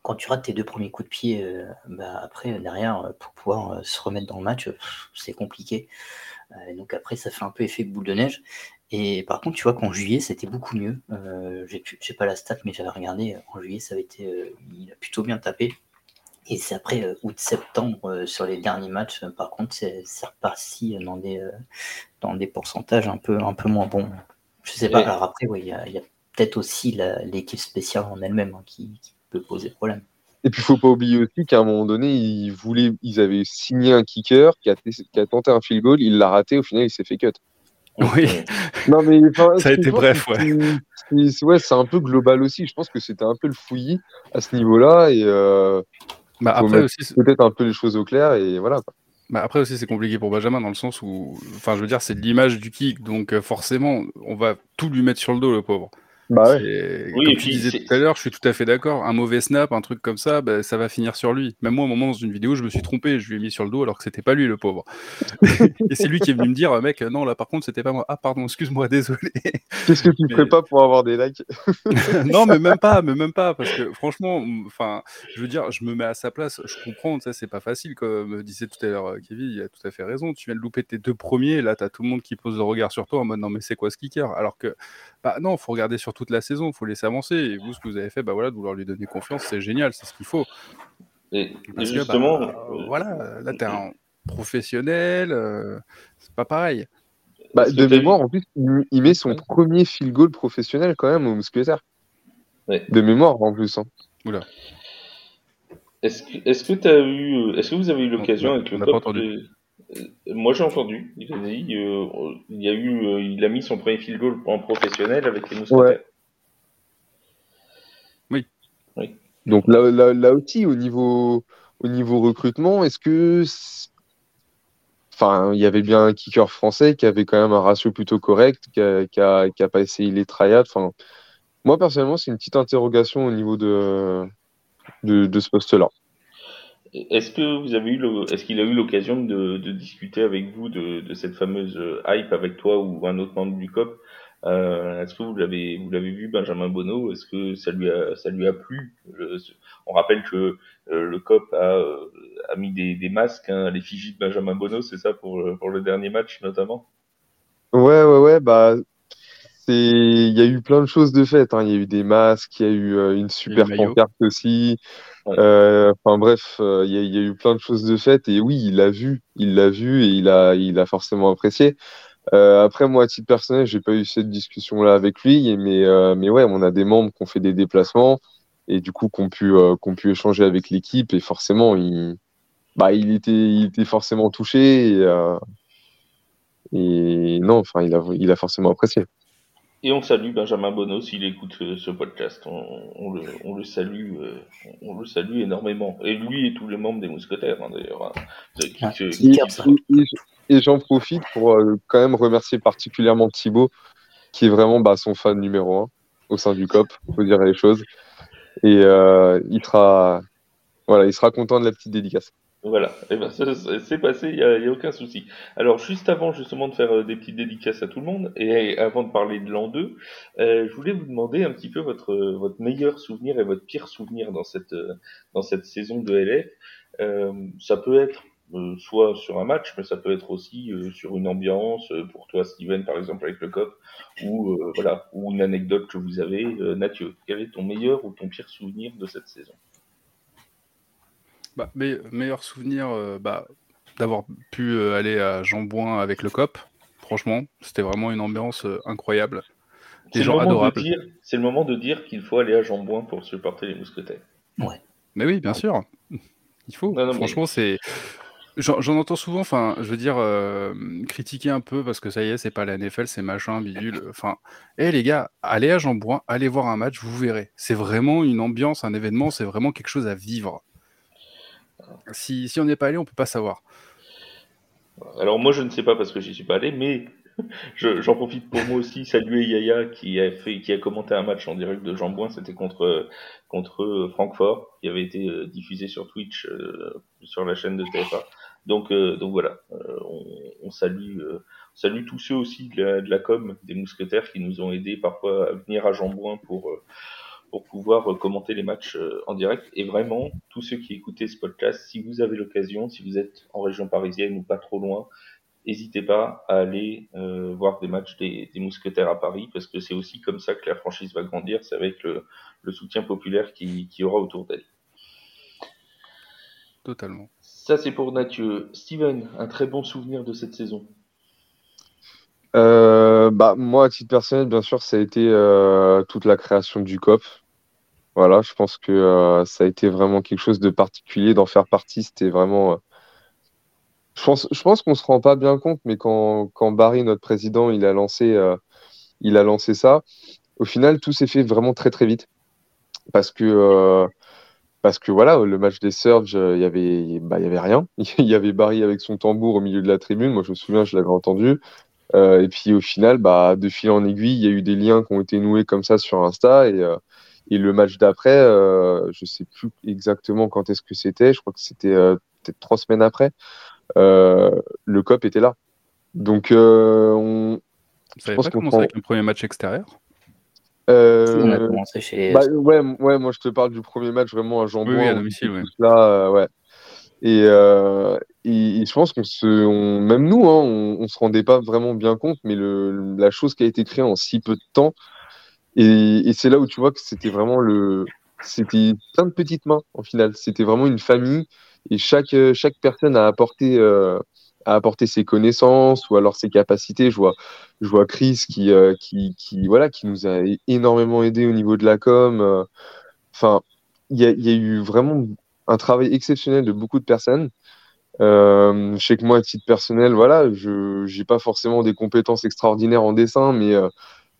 quand tu rates tes deux premiers coups de pied bah, après derrière pour pouvoir se remettre dans le match c'est compliqué. Donc après ça fait un peu effet boule de neige et par contre, tu vois qu'en juillet, c'était beaucoup mieux. Euh, j'ai pas la stat, mais j'avais regardé. En juillet, ça avait été, euh, il a plutôt bien tapé. Et c'est après euh, août-septembre, euh, sur les derniers matchs, par contre, c'est reparti dans des, dans des pourcentages un peu, un peu moins bons. Je sais pas. Alors après, il y a, peut-être aussi l'équipe spéciale en elle-même hein, qui, peut poser problème. Et puis, il faut pas oublier aussi qu'à un moment donné, ils, voulaient, ils avaient signé un kicker qui a, qui a tenté un field goal, il l'a raté, au final, il s'est fait cut. Oui. non, mais, [laughs] ça a été bref, ouais. Ouais, c'est un peu global aussi. Je pense que c'était un peu le fouillis à ce niveau-là. Et euh, bah, après aussi, peut-être un peu les choses au clair. Et voilà. Bah après aussi, c'est compliqué pour Benjamin dans le sens où, enfin, je veux dire, c'est l'image du kick. Donc, euh, forcément, on va tout lui mettre sur le dos, le pauvre. Bah oui, comme tu disais tout à l'heure, je suis tout à fait d'accord. Un mauvais snap, un truc comme ça, bah, ça va finir sur lui. Même moi, à un moment, dans une vidéo, je me suis trompé, je lui ai mis sur le dos alors que c'était pas lui, le pauvre. [laughs] et c'est lui qui est venu me dire, mec, non, là, par contre, c'était pas moi. Ah, pardon, excuse-moi, [laughs] désolé. Qu'est-ce que tu ferais pas pour avoir des likes [laughs] Non, mais même pas, mais même pas, parce que franchement, enfin, je veux dire, je me mets à sa place, je comprends, ça, c'est pas facile, comme disait tout à l'heure euh, Kevin, il a tout à fait raison. Tu viens de louper tes deux premiers, là, t'as tout le monde qui pose le regard sur toi en mode, non, mais c'est quoi ce kicker? Alors que, bah non, faut regarder sur toute la saison, faut laisser avancer. Et vous, ce que vous avez fait, bah voilà, de vouloir lui donner confiance, c'est génial, c'est ce qu'il faut. Et, justement, bah, voilà, là, t'es un professionnel, euh, c'est pas pareil. Bah, de mémoire, en plus, il met son premier field goal professionnel quand même au musculaire. De mémoire, en plus. Hein. Oula. Est-ce que, est-ce que, as eu, est-ce que vous avez eu l'occasion avec le cop euh, moi j'ai entendu, il a dit, euh, il, a eu, euh, il a mis son premier field goal en professionnel avec les mousquetaires. Oui. oui. Donc là, là, aussi, au niveau, au niveau recrutement, est-ce que. Enfin, il y avait bien un kicker français qui avait quand même un ratio plutôt correct, qui a, qui a, pas essayé les triades. Enfin, moi personnellement, c'est une petite interrogation au niveau de, de, ce poste-là. Est-ce que vous avez eu est-ce qu'il a eu l'occasion de, discuter avec vous de, de, cette fameuse hype avec toi ou un autre membre du COP? Euh, Est-ce que vous l'avez vous l'avez vu Benjamin Bonneau? Est-ce que ça lui a ça lui a plu? On rappelle que euh, le COP a, euh, a mis des, des masques hein, à l'effigie de Benjamin Bonneau, c'est ça pour pour le dernier match notamment? Ouais ouais ouais bah il y a eu plein de choses de faites. Hein. Il y a eu des masques, il y a eu une super pancarte aussi. Euh, enfin bref, euh, il y, a eu plein de choses de faites et oui, il l'a vu, il l'a vu et il a, il a forcément apprécié. Euh, après, moi, à titre personnel, j'ai pas eu cette discussion-là avec lui, mais, mais ouais, on a des membres qui ont fait des déplacements et du coup qu'on pu, qu'on pu échanger avec l'équipe. Et forcément, il, bah, il, était, il était forcément touché. Et, et non, enfin, il a, il a forcément apprécié. Et on salue Benjamin Bonneau s'il écoute euh, ce podcast. On, le, on, le, salue, euh, on le salue énormément. Et lui et tous les membres des mousquetaires, hein, d'ailleurs. Hein. et, j'en profite pour euh, quand même remercier particulièrement Thibaut, qui est vraiment bah, son fan numéro un au sein du COP, faut dire les choses. Et il sera, voilà, il sera content de la petite dédicace. Voilà, et eh ben, c'est passé, il n'y a, a, aucun souci. Alors, juste avant justement de faire euh, des petites dédicaces à tout le monde, et avant de parler de l'an 2, euh, je voulais vous demander un petit peu votre, votre meilleur souvenir et votre pire souvenir dans cette, euh, dans cette saison de LF. Euh, ça peut être euh, soit sur un match, mais ça peut être aussi sur une ambiance, pour toi Steven par exemple avec le COP, ou voilà, ou une anecdote que vous avez. Nathieu, quel est ton meilleur ou ton pire souvenir de cette saison? Bah, meilleur souvenir, euh, bah, d'avoir pu euh, aller à Jambouin avec le COP. Franchement, c'était vraiment une ambiance euh, incroyable. Des gens adorables. C'est le moment de dire qu'il faut aller à Jambouin pour supporter les mousquetaires. Ouais. Mais oui, bien sûr. Il faut. Franchement, c'est. J'en entends souvent, enfin, je veux dire, critiquer un peu parce que ça y est, c'est pas la NFL, c'est machin, bidule. Enfin, hé les gars, allez à Jambouin, allez voir un match, vous verrez. C'est vraiment une ambiance, un événement, c'est vraiment quelque chose à vivre. Si, si on n'est pas allé, on peut pas savoir. Alors moi je ne sais pas parce que j'y suis pas allé, mais [laughs] j'en profite pour moi aussi saluer Yaya qui a commenté un match en direct de Jambouin, c'était contre contre Francfort, qui avait été euh, diffusé sur Twitch euh, sur la chaîne de TFA. Donc euh, donc voilà, on, salue salue tous ceux aussi de la, com des mousquetaires qui nous ont aidés parfois à venir à Jambouin pour pour pouvoir commenter les matchs euh, en direct. Et vraiment, tous ceux qui écoutaient ce podcast, si vous avez l'occasion, si vous êtes en région parisienne ou pas trop loin, n'hésitez pas à aller euh, voir des matchs des, mousquetaires à Paris, parce que c'est aussi comme ça que la franchise va grandir, c'est avec le, soutien populaire qui, qui aura autour d'elle. Totalement. Ça, c'est pour Nathieu. Steven, un très bon souvenir de cette saison bah, moi, à titre personnel, bien sûr, ça a été toute la création du COP. Voilà, je pense que euh, ça a été vraiment quelque chose de particulier d'en faire partie. C'était vraiment. Euh, je pense, je pense qu'on se rend pas bien compte, mais quand, quand Barry, notre président, il a lancé, euh, il a lancé ça, au final, tout s'est fait vraiment très très vite. Parce que, parce que voilà, le match des Surge, il y avait, bah, avait rien. [laughs] Il y avait Barry avec son tambour au milieu de la tribune. Moi, je me souviens, je l'avais entendu. Et puis au final, bah, de fil en aiguille, il y a eu des liens qui ont été noués comme ça sur Insta. Et, et le match d'après, euh, je sais plus exactement quand est-ce que c'était. Je crois que c'était euh, peut-être trois semaines après. Euh, le COP était là. Donc, euh, on. Ça n'avait pas commencé avec le premier match extérieur? Euh, on a commencé chez. Bah, ouais, ouais, moi je te parle du premier match vraiment à Jambon. Oui, à domicile, ouais. Là, ouais. Et, euh, et, je pense qu'on se, même nous, hein, on, on, se rendait pas vraiment bien compte, mais la chose qui a été créée en si peu de temps, et, c'est là où tu vois que c'était vraiment le. C'était plein de petites mains, en final. C'était vraiment une famille. Et chaque, chaque personne a apporté, euh, a apporté ses connaissances ou alors ses capacités. Je vois, je vois Chris qui, euh, qui, voilà, qui nous a énormément aidé au niveau de la com. Euh. Enfin, il y a, eu vraiment un travail exceptionnel de beaucoup de personnes. Euh, je sais que moi, à titre personnel, voilà, je n'ai pas forcément des compétences extraordinaires en dessin, mais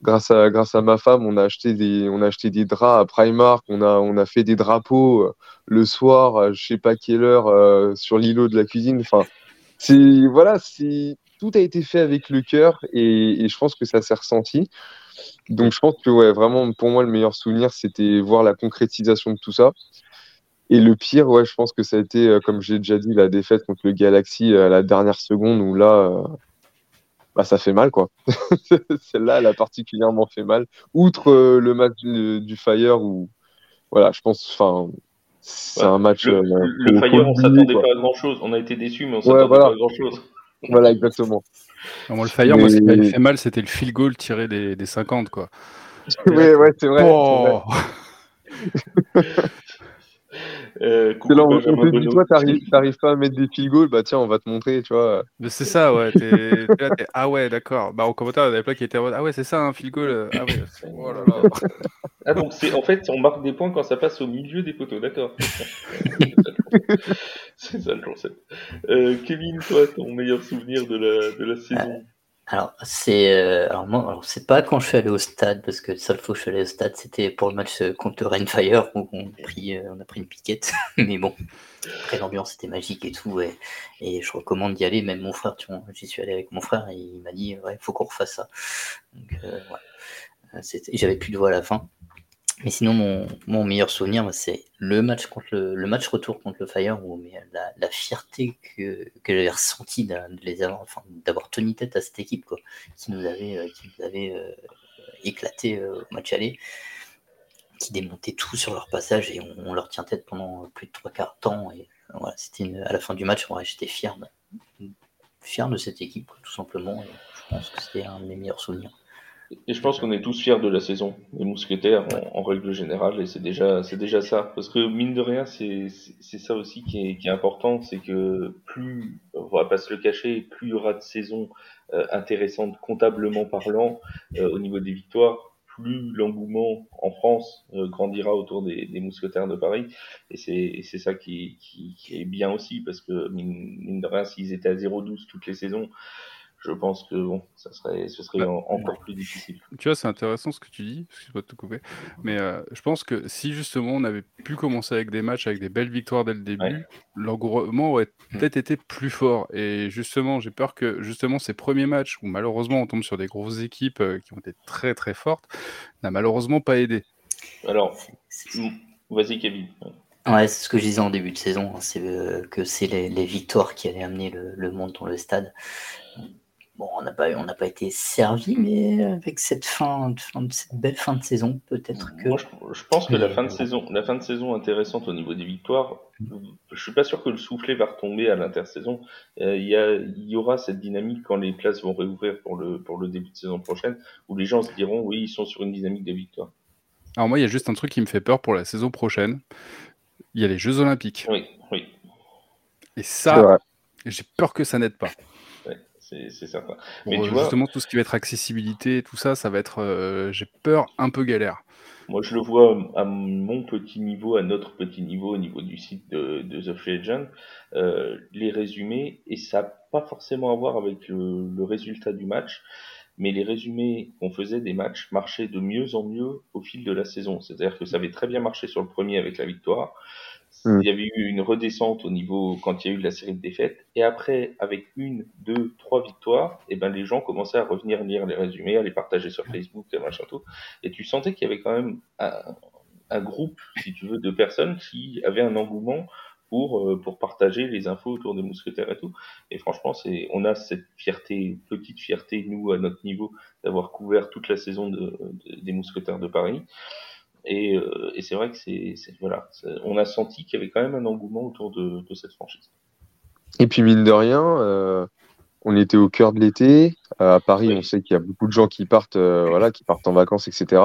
grâce à, grâce à ma femme, on a acheté des, draps à Primark, on a, fait des drapeaux euh, le soir, à je sais pas quelle heure, euh, sur l'îlot de la cuisine. Enfin, voilà, tout a été fait avec le cœur et, et je pense que ça s'est ressenti. Donc, je pense que, ouais, vraiment, pour moi, le meilleur souvenir, c'était voir la concrétisation de tout ça. Et le pire, ouais, je pense que ça a été, euh, comme j'ai déjà dit, la défaite contre le Galaxy à la dernière seconde où là, bah, ça fait mal, quoi. [laughs] Celle-là, elle a particulièrement fait mal. Outre euh, le match du, Fire, où, voilà, je pense, enfin, c'est un match. Le, euh, Fire, on s'attendait pas à grand-chose. On a été déçus, mais on s'attendait pas à grand-chose. Voilà, exactement. le Fire, moi, ce qui m'avait fait mal, c'était le field goal tiré des, des 50, quoi. [laughs] oui, ouais, c'est vrai. Oh [laughs] Euh, C'est là, on, on Benjamin te dit, Bonneau. toi, t'arrives pas à mettre des field goals, bah tiens, on va te montrer, tu vois. C'est ça, ouais. t'es- t'es là, t'es- Ah ouais, d'accord. Bah, en commentaire, il y avait plein qui étaient en mode, Ah ouais, c'est ça, un field goal. euh, Ah ouais. Oh là là. [laughs] Ah donc c'est en fait on marque des points quand ça passe au milieu des poteaux, d'accord. [laughs] c'est ça le concept. Euh, Kevin, toi, ton meilleur souvenir de la, de la saison? Alors, c'est euh, c'est pas quand je suis allé au stade, parce que la seule fois que je suis allé au stade, c'était pour le match euh, contre Rainfire, où on a pris, euh, on a pris une piquette. [laughs] Mais bon, après l'ambiance était magique et tout, et, et je recommande d'y aller. Même mon frère, tu vois, j'y suis allé avec mon frère, et il m'a dit, ouais, faut qu'on refasse ça. Donc, ouais. J'avais plus de voix à la fin. Mais sinon, mon, meilleur souvenir, c'est le match contre le, le match retour contre le Fire, où mais, la, la fierté que, que j'avais ressentie d'a- de les avoir, enfin, d'avoir tenu tête à cette équipe, quoi, qui nous avait, euh, qui nous avait euh, éclaté euh, au match aller, qui démontait tout sur leur passage et on, leur tient tête pendant plus de trois quarts de temps. Et euh, voilà, c'était à la fin du match, j'étais fier de, fier de cette équipe, tout simplement. Et je pense que c'était un de mes meilleurs souvenirs. Et je pense qu'on est tous fiers de la saison. Des mousquetaires en, en règle générale et c'est déjà c'est déjà ça. Parce que mine de rien c'est c'est ça aussi qui est, qui est important c'est que plus on va pas se le cacher plus il y aura de saisons euh, intéressantes comptablement parlant euh, au niveau des victoires plus l'engouement en France euh, grandira autour des, des mousquetaires de Paris. Et c'est ça qui, qui, qui est bien aussi parce que mine, mine de rien s'ils étaient à 0-12 toutes les saisons je pense que bon, ça serait, ce serait en- encore plus difficile. Tu vois, c'est intéressant ce que tu dis, excuse-moi de te couper, mais euh, je pense que si justement on avait pu commencer avec des matchs avec des belles victoires dès le début, Ouais. l'engouement aurait Mm. peut-être été plus fort. Et justement, j'ai peur que justement ces premiers matchs où malheureusement on tombe sur des grosses équipes euh, qui ont été très très fortes, n'a malheureusement pas aidé. Alors, C'est- vas-y Kevin. Ouais, c'est ce que je disais en début de saison, hein, c'est euh, que c'est les, les victoires qui allaient amener le, le monde dans le stade. Bon, on n'a pas, on n'a pas été servi, mais avec cette fin, cette belle fin de saison, peut-être que. Moi, je, je pense que la fin de saison, la fin de saison intéressante au niveau des victoires, je suis pas sûr que le soufflet va retomber à l'intersaison. Euh, Il y, a, il y aura cette dynamique quand les places vont réouvrir pour le pour le début de saison prochaine, où les gens se diront oui, ils sont sur une dynamique de victoire. Alors moi, il y a juste un truc qui me fait peur pour la saison prochaine. Il y a les Jeux Olympiques. Oui, oui, Et ça, j'ai peur que ça n'aide pas. C'est certain. Mais tu euh, vois- justement, tout ce qui va être accessibilité, tout ça, ça va être, euh, j'ai peur, un peu galère. Moi, je le vois à mon petit niveau, à notre petit niveau, au niveau du site de, de The Free Agent, euh, les résumés, et ça n'a pas forcément à voir avec le, le résultat du match, mais les résumés qu'on faisait des matchs marchaient de mieux en mieux au fil de la saison. C'est-à-dire que ça avait très bien marché sur le premier avec la victoire. Mm. Il y avait eu une redescente au niveau quand il y a eu de la série de défaites. Et après, avec une, deux, trois victoires, et ben les gens commençaient à revenir lire les résumés, à les partager sur Facebook, et machin tout. Et tu sentais qu'il y avait quand même un, un groupe, si tu veux, de personnes qui avaient un engouement pour, euh, pour partager les infos autour des mousquetaires et tout. Et franchement, c'est, on a cette fierté, petite fierté, nous, à notre niveau, d'avoir couvert toute la saison de- des mousquetaires de Paris. Et, euh, et c'est vrai que c'est, voilà, on a senti qu'il y avait quand même un engouement autour de, de cette franchise. Et puis mine de rien, euh, on était au cœur de l'été. Euh, à Paris, Oui. on sait qu'il y a beaucoup de gens qui partent, euh, voilà, qui partent en vacances, etc.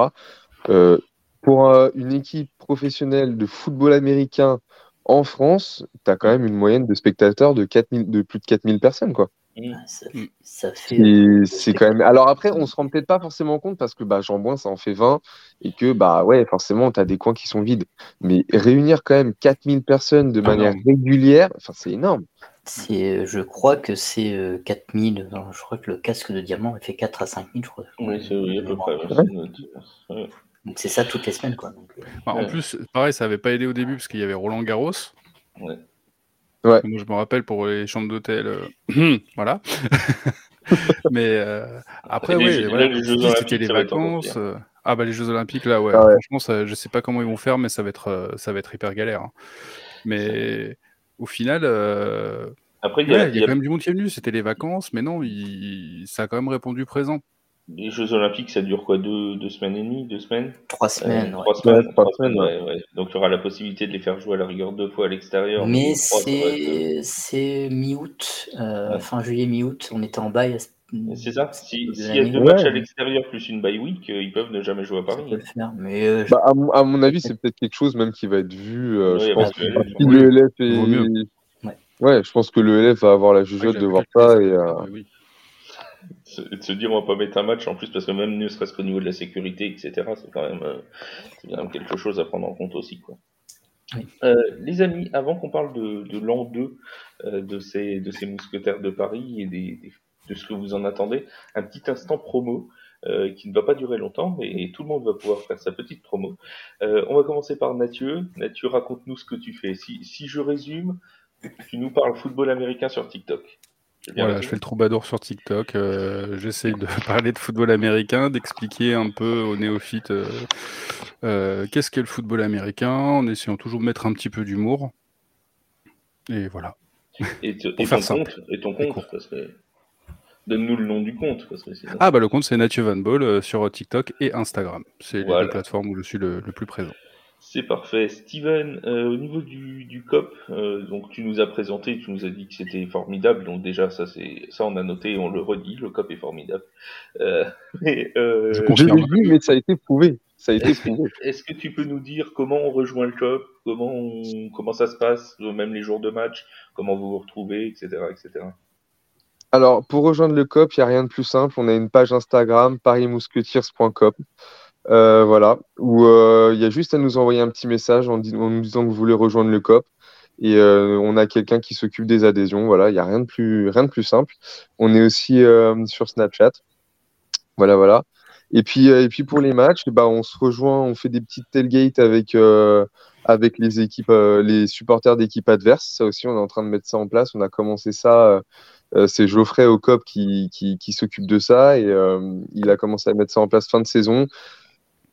Pour une équipe professionnelle de football américain en France, tu as quand même une moyenne de spectateurs de, 4000, de plus de 4000 personnes, quoi. Mm. Ah, Ça, Mm. ça fait. Et c'est quand même. Alors après, on se rend peut-être pas forcément compte parce que bah, Jean ça en fait 20 et que bah ouais, forcément, tu as des coins qui sont vides. Mais réunir quand même 4000 personnes de manière Énorme. régulière, enfin, c'est énorme. C'est, je crois que c'est euh, 4000. non, Je crois que le casque de diamant, il fait 4 à 5000, je crois. Oui, c'est oui, à peu près. ouais. Donc c'est ça toutes les semaines, quoi. Donc, euh, Enfin, En Ouais. plus, pareil, ça avait pas aidé au début parce qu'il y avait Roland Garros. Ouais. Ouais. Moi, je me rappelle pour les chambres d'hôtel, euh, [clears throat] voilà. [laughs] Mais euh, après, les ouais, voilà, c'était les vacances. euh, Ah bah les Jeux Olympiques là, ouais. Ah ouais. Franchement, ça, je sais pas comment ils vont faire, mais ça va être, euh, ça va être hyper galère. hein. Mais au final, euh, Après, il y a, ouais, il il y y a a quand même du monde qui est venu. C'était les vacances, mais non, il- ça a quand même répondu présent. Les Jeux Olympiques, ça dure quoi deux, deux semaines et demie Deux semaines? Trois Euh, semaines. ouais. Trois semaines, Ouais, trois trois semaines, semaines, ouais, ouais. Donc, il y aura la possibilité de les faire jouer à la rigueur deux fois à l'extérieur. Mais c'est mi-août, euh, Ouais. fin juillet, mi-août. On était en bail C'est ça. S'il y a deux Ouais. matchs à l'extérieur plus une bye week, euh, ils peuvent ne jamais jouer à Paris. faire. Mais euh, je- Bah, à, mon- à mon avis, c'est peut-être quelque chose même qui va être vu. euh, Oui, je pense que le- LF est... vaut mieux. Ouais. Ouais, je pense que le LF va avoir la jugeote de voir ça et euh, mais oui. De se dire on va pas mettre un match en plus parce que même ne serait-ce qu'au niveau de la sécurité etc c'est quand même euh, c'est quand même quelque chose à prendre en compte aussi quoi. Oui. Euh, les amis avant qu'on parle de, de l'an 2 euh, de ces de ces mousquetaires de Paris et des, des- de ce que vous en attendez un petit instant promo euh, qui ne va pas durer longtemps mais tout le monde va pouvoir faire sa petite promo on va commencer par Mathieu Mathieu raconte-nous ce que tu fais si, si je résume tu nous parles football américain sur TikTok Voilà, je fais le troubadour sur TikTok. euh, J'essaye de [laughs] parler de football américain, d'expliquer un peu aux néophytes euh, euh, qu'est-ce qu'est le football américain, en essayant toujours de mettre un petit peu d'humour. Et voilà. Et, te- ton compte, et ton compte, parce que donne-nous le nom du compte, parce que. Ah bah le compte c'est Nathieu Van Ball sur TikTok et Instagram. C'est les Voilà. deux plateformes où je suis le, le plus présent. C'est parfait. Steven, euh, au niveau du, du COP, euh, donc tu nous as présenté, tu nous as dit que c'était formidable, donc déjà ça c'est ça on a noté et on le redit, le COP est formidable. Euh, [laughs] mais euh, Je confirme. l'ai vu, mais ça a été prouvé. Ça a été est-ce que, prouvé. est-ce que tu peux nous dire comment on rejoint le COP, comment on, comment ça se passe, même les jours de match, comment vous vous retrouvez, etc., etc. Alors, pour rejoindre le COP, il n'y a rien de plus simple. On a une page Instagram, parismousquetiers.com. Euh, voilà, où euh, il y a juste à nous envoyer un petit message en, nous disant que vous voulez rejoindre le COP. Et euh, on a quelqu'un qui s'occupe des adhésions. Voilà, il n'y a rien de plus, rien de plus simple. On est aussi sur Snapchat. Voilà, voilà. Et puis, et puis pour les matchs, bah, on se rejoint, on fait des petites tailgates avec, avec les équipes, les supporters d'équipes adverses. Ça aussi, on est en train de mettre ça en place. On a commencé ça. c'est Geoffrey au COP qui, qui, s'occupe de ça et il a commencé à mettre ça en place fin de saison.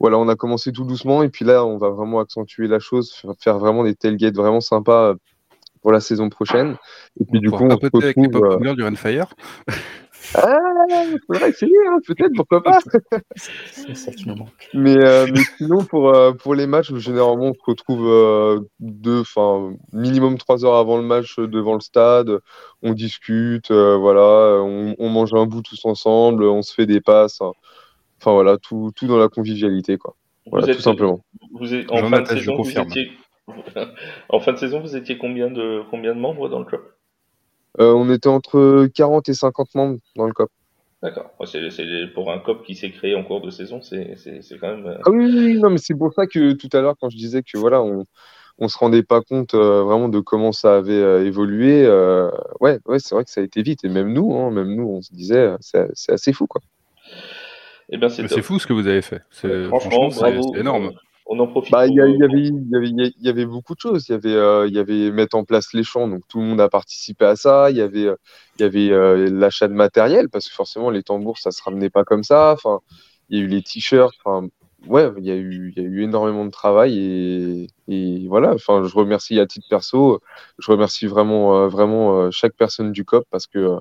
Voilà, on a commencé tout doucement et puis là, on va vraiment accentuer la chose, faire- vraiment des tailgates vraiment sympas pour la saison prochaine. Et puis On du coup, on se papoter avec les retrouve. pop euh, du Renfire. [laughs] Ah, faudrait essayer, hein, peut-être, pourquoi pas. c'est ça qui nous manque. Mais, euh, mais sinon, pour, euh, pour les matchs, généralement, on se retrouve euh, deux, enfin, minimum trois heures avant le match euh, devant le stade. On discute, euh, voilà, on, on mange un bout tous ensemble, on se fait des passes. hein. Enfin, voilà, tout, tout dans la convivialité, quoi. Voilà, tout simplement. Vous êtes, en fin de saison, vous étiez, [laughs] en fin de saison, vous étiez combien de, combien de membres dans le club? Euh, on était entre 40 et 50 membres dans le COP. D'accord. Ouais, C'est, c'est pour un COP qui s'est créé en cours de saison, c'est, quand même. euh, Ah oui, oui, oui, non, mais c'est pour ça que tout à l'heure, quand je disais que voilà, on, on se rendait pas compte euh, vraiment de comment ça avait euh, évolué. euh, ouais, ouais, c'est vrai que ça a été vite. Et même nous, hein, même nous, on se disait, c'est c'est assez fou, quoi. Eh bien, c'est Mais top. C'est fou ce que vous avez fait. C'est- Franchement, c'est- bravo. c'est énorme. Euh, On en profite. Bah, il y, euh, avait, il y avait, il y avait beaucoup de choses. Il y avait, euh, il y avait mettre en place les champs, donc tout le monde a participé à ça. Il y avait, euh, il y avait euh, l'achat de matériel, parce que forcément, les tambours, ça se ramenait pas comme ça. Enfin, il y a eu les t-shirts. Enfin, ouais, il y a eu, il y a eu énormément de travail et, et voilà. Enfin, je remercie à titre perso, je remercie vraiment, euh, vraiment euh, chaque personne du COP parce que euh,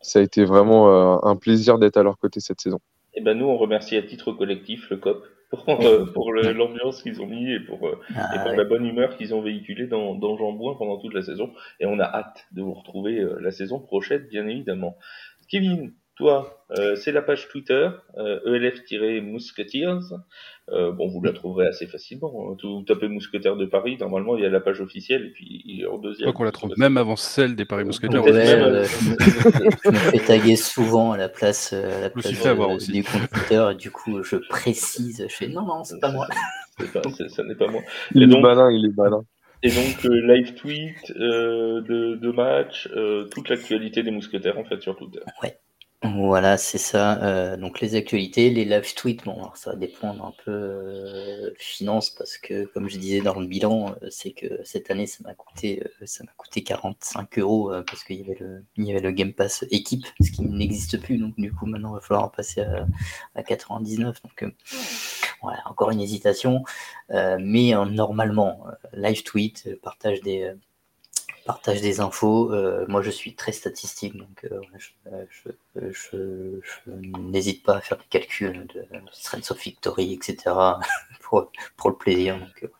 ça a été vraiment euh, un plaisir d'être à leur côté cette saison. Eh ben, nous, on remercie à titre collectif le COP pour, [laughs] euh, pour l'ambiance qu'ils ont mis et pour, euh, et Ah, pour ouais. la bonne humeur qu'ils ont véhiculée dans, dans Jambouin pendant toute la saison. Et on a hâte de vous retrouver euh, la saison prochaine, bien évidemment. Kevin, toi, euh, c'est la page Twitter, euh, ELF-Musketeers. Euh, bon, vous la trouverez assez facilement. hein. Vous tapez Mousquetaires de Paris, normalement, il y a la page officielle, et puis en Je deuxième. crois qu'on la trouve même avant celle des Paris Mousquetaires. Ouais, Ouais, même, euh, je, me, je me fais taguer souvent à la place, euh, à la place de- aussi. du compte Twitter et du coup je précise, je fais non non c'est pas moi. C'est pas- c'est- ça n'est pas moi. Il Et est donc- malin, il est malin. Et donc, euh, live tweet euh, de, de match, euh, toute l'actualité des mousquetaires, en fait, sur Twitter. Voilà, c'est ça. Euh, donc les actualités, les live tweets, bon, alors ça va dépendre un peu euh, finance parce que comme je disais dans le bilan, euh, c'est que cette année ça m'a coûté, euh, ça m'a coûté 45 euros parce qu'il y avait le, il y avait le Game Pass équipe, ce qui n'existe plus. Donc du coup maintenant il va falloir en passer à, à 99. Donc voilà, encore une hésitation, mais normalement live tweet, partage des partage des infos. Euh, moi, je suis très statistique, donc euh, je, je- je- je n'hésite pas à faire des calculs de, strength of victory, etc. [laughs] pour, pour le plaisir. Donc,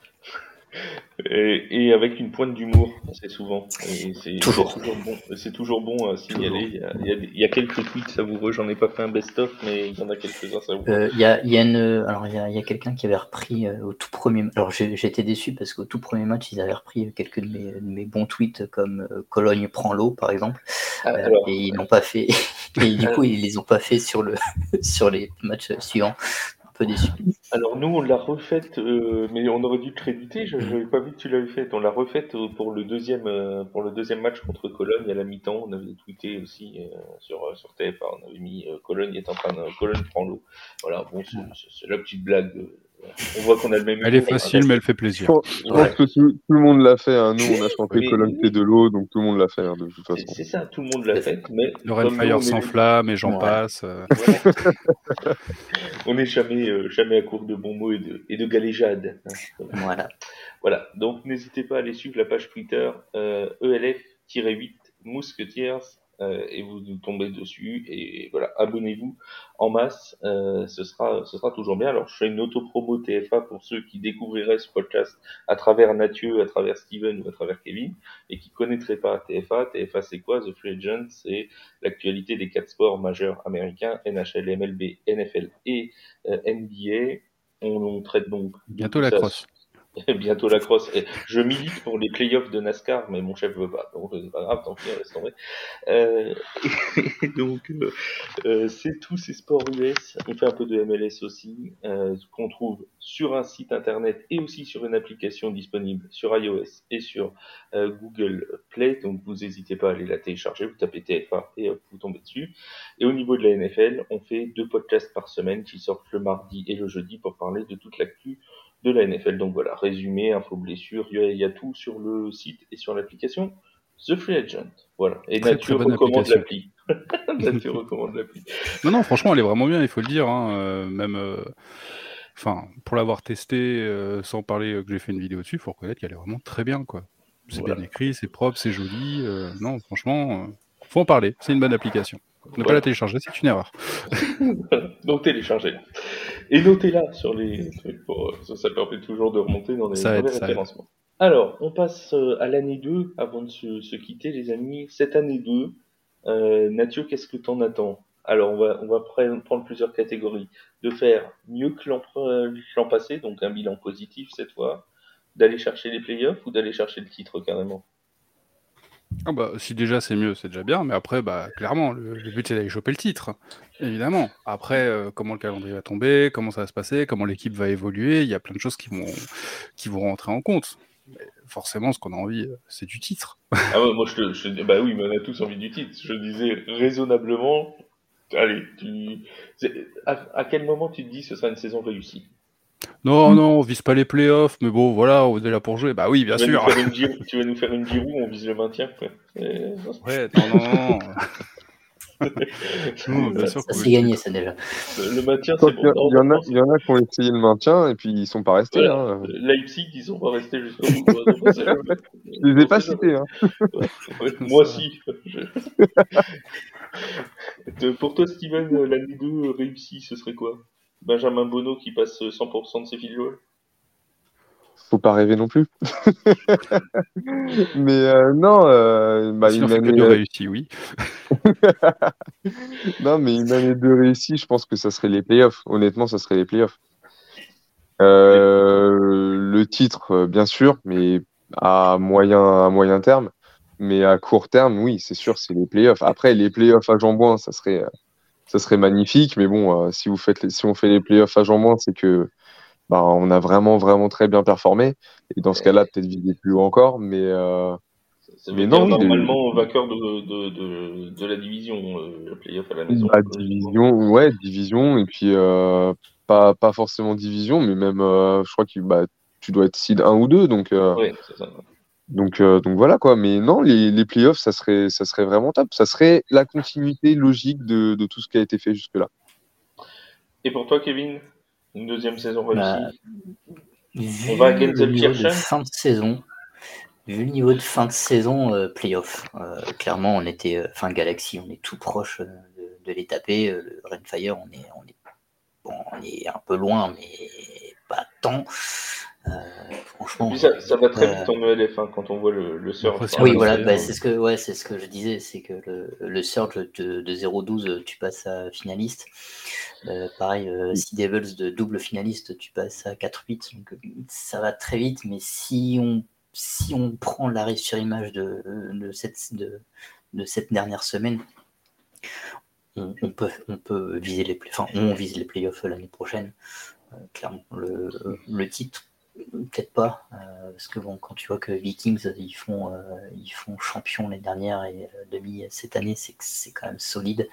euh, Et, avec une pointe d'humour, c'est souvent. C'est toujours. bon. C'est toujours bon à signaler. Il y, a, quelques tweets savoureux. J'en ai pas fait un best-of, mais il y en a quelques-uns savoureux. Euh, il y a, y a une, alors il y a, y a quelqu'un qui avait repris euh, au tout premier. Alors j'étais déçu parce qu'au tout premier match, ils avaient repris quelques de mes, de mes bons tweets comme euh, Cologne prend l'eau, par exemple. Ah, et ils n'ont pas fait. [laughs] et du [laughs] coup, ils les ont pas fait sur le [laughs] sur les matchs suivants peu déçu. Alors nous, on l'a refaite, euh, mais on aurait dû le créditer. Je n'avais pas vu que tu l'avais faite. On l'a refaite euh, pour le deuxième euh, pour le deuxième match contre Cologne à la mi-temps. On avait tweeté aussi sur sur TFA. On avait mis Cologne est en train de Cologne prend l'eau. Voilà, bon, c'est la petite blague on voit qu'on a le même. Elle est facile, mais elle fait plaisir. Je pense que tout, le monde l'a fait. Hein. Nous, on a chanté oui, Colonne de l'eau, donc tout le monde l'a fait hein, de toute façon. C'est ça, tout le monde l'a fait. Mais le Fire s'enflamme et j'en passe. Euh. [laughs] on n'est jamais, euh, jamais à court de bons mots et de, et de galéjades. Hein. Voilà. Voilà. Donc, n'hésitez pas à aller suivre la page Twitter euh, ELF-8 Mousquetiers euh, et vous tombez dessus et voilà abonnez-vous en masse euh, ce sera ce sera toujours bien. Alors je fais une auto-promo TFA pour ceux qui découvriraient ce podcast à travers Mathieu à travers Steven ou à travers Kevin et qui connaîtraient pas TFA TFA c'est quoi? The Free Agent c'est l'actualité des quatre sports majeurs américains NHL MLB NFL et euh, NBA on, traite donc bientôt la crosse [laughs] bientôt la crosse. je milite pour les playoffs de NASCAR, mais mon chef veut pas. Donc c'est pas grave, tant pis, reste tomber. Euh, [laughs] donc euh, euh, c'est tous ces sports US. On fait un peu de MLS aussi, euh, qu'on trouve sur un site internet et aussi sur une application disponible sur iOS et sur euh, Google Play. Donc vous n'hésitez pas à aller la télécharger, vous tapez TFA et hop, vous tombez dessus. Et au niveau de la NFL, on fait deux podcasts par semaine qui sortent le mardi et le jeudi pour parler de toute l'actu de la NFL. Donc voilà, résumé, info blessure, il y, a tout sur le site et sur l'application The Free Agent. Voilà. Et Nature recommande l'appli. [laughs] Nature recommande l'appli. Non, non, franchement, elle est vraiment bien, il faut le dire. Hein, euh, même, euh, enfin, pour l'avoir testé, euh, sans parler que j'ai fait une vidéo dessus, il faut reconnaître qu'elle est vraiment très bien, quoi. C'est bien écrit, c'est propre, c'est joli. non, franchement, faut en parler. C'est une bonne application. Ne pas la télécharger, c'est une erreur. [laughs] Donc téléchargez-la. Et notez-la sur les trucs, pour, ça, ça, permet toujours de remonter dans les, ça référencements. Alors, on passe euh, à l'année 2 avant de se, quitter, les amis. Cette année 2, euh, qu'est-ce que t'en attends? Alors, on va, on va prendre plusieurs catégories. De faire mieux que l'an passé, donc un bilan positif cette fois, d'aller chercher les playoffs ou d'aller chercher le titre carrément? Ah bah, si déjà c'est mieux, c'est déjà bien, mais après, bah, clairement, le, but c'est d'aller choper le titre, évidemment. Après, euh, comment le calendrier va tomber, comment ça va se passer, comment l'équipe va évoluer, il y a plein de choses qui vont, qui vont rentrer en compte. Forcément, ce qu'on a envie, euh, c'est du titre. Ah moi je, je, bah oui, mais on a tous envie du titre. Je disais raisonnablement, allez, à, à quel moment tu te dis que ce sera une saison réussie? Non, hmm. non, on vise pas les playoffs, mais bon, voilà, on est là pour jouer. Bah oui, bien tu sûr. tu vas nous faire une Giroud, on vise le maintien. Quoi. Ouais, non, non, non. non [laughs] ça, c'est gagné, ça déjà. Le, maintien, c'est bon. Il y, en a, il y en a qui ont essayé le maintien et puis ils sont pas restés. Voilà. Hein. Leipzig, ils sont pas restés jusqu'au bout. [laughs] je les ai pas cités. Hein. [laughs] moi aussi. Pour toi, Steven, l'année 2 réussie, ce serait quoi? Benjamin Bonneau qui passe 100% de ses field Faut pas rêver non plus. [laughs] Mais euh, non, euh, bah, une année de réussie, oui. [laughs] non, mais une année de réussie, je pense que ça serait les playoffs. Honnêtement, ça serait les playoffs. Euh, le titre, bien sûr, mais à moyen, à moyen terme. Mais à court terme, oui, c'est sûr, c'est les playoffs. Après, les playoffs à Jambouin, ça serait, ça serait magnifique. Mais bon, euh, si, vous faites si on fait les playoffs à moins, c'est que bah, on a vraiment, vraiment très bien performé. Et dans ce cas-là, peut-être viser plus haut encore. Mais, euh, mais non, normalement, vainqueur de, de, de, de, la division, euh, le playoff à la maison. Division, ouais, division. Et puis, euh, pas, pas forcément division, mais même, je crois que bah, tu dois être seed 1 ou 2. Donc, ouais, c'est ça. Donc, euh, donc voilà quoi. Mais non, les, les playoffs, ça serait, ça serait vraiment top. Ça serait la continuité logique de, de tout ce qui a été fait jusque-là. Et pour toi, Kevin, une deuxième saison réussie? bah, On va à de Fin de saison. Vu le niveau de fin de saison, euh, playoff. Euh, clairement, on était, euh, fin Galaxy, on est tout proche de, de les taper. le Rainfire, on est, on est, bon, on est un peu loin, mais pas tant. Euh, franchement. ça, ça, va très euh, vite en ELF hein, quand on voit le, le surge. Si Oui, voilà, c'est- bah, c'est ce que ouais, c'est ce que je disais, c'est que le, le surge de, de 0-12, tu passes à finaliste. Euh, pareil, euh, Sea Devils de double finaliste, tu passes à 4-8. Donc euh, ça va très vite, mais si on si on prend l'arrêt sur image de, de cette de, de cette dernière semaine, on, on peut on peut viser les play- enfin on vise les playoffs l'année prochaine. Euh, clairement, le, le titre peut-être pas euh, parce que bon quand tu vois que Vikings ils font euh, ils font champion l'année dernière et euh, demi cette année c'est c'est quand même solide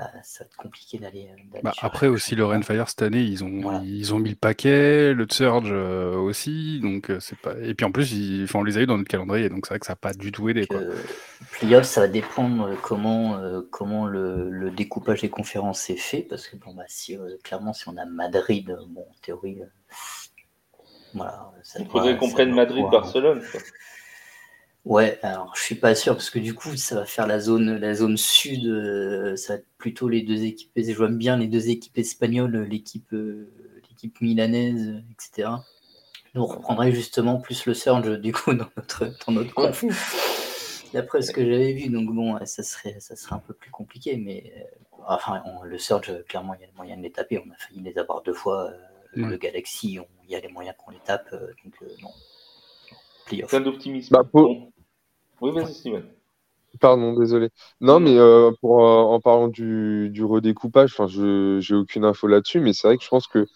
Euh, ça va être compliqué d'aller Bah, après aussi le. Rainfire cette année ils ont Voilà. ils ont mis le paquet le Surge aussi donc c'est pas et puis en plus ils... enfin, on les a eu dans notre calendrier donc c'est vrai que ça n'a pas du tout aidé quoi. playoff, ça va dépendre comment, comment le, le découpage des conférences est fait. Parce que, bon, bah, si, clairement, si on a Madrid, bon, en théorie, voilà. Ça Il faudrait qu'on prenne Madrid-Barcelone. quoi. Ouais, alors je suis pas sûr parce que du coup ça va faire la zone la zone sud, euh, ça va être plutôt les deux équipes. Je vois bien les deux équipes espagnoles, l'équipe euh, l'équipe milanaise, euh, etc. Nous on reprendrait justement plus le surge du coup dans notre dans notre conf. D'après ce que j'avais vu, donc bon, ça serait ça serait un peu plus compliqué, mais euh, enfin on- le surge clairement il y a le moyen de les taper. On a failli les avoir deux fois. euh, Ouais. Le Galaxy, on- il y a les moyens qu'on les tape, euh, donc euh, non. Playoff. Plein d'optimisme. Bah, pour-. Oui, vas-y, Steven. Pardon, désolé. Non, mais euh, pour, euh, en parlant du, du redécoupage, enfin, je j'ai aucune info là-dessus, mais c'est vrai que je pense que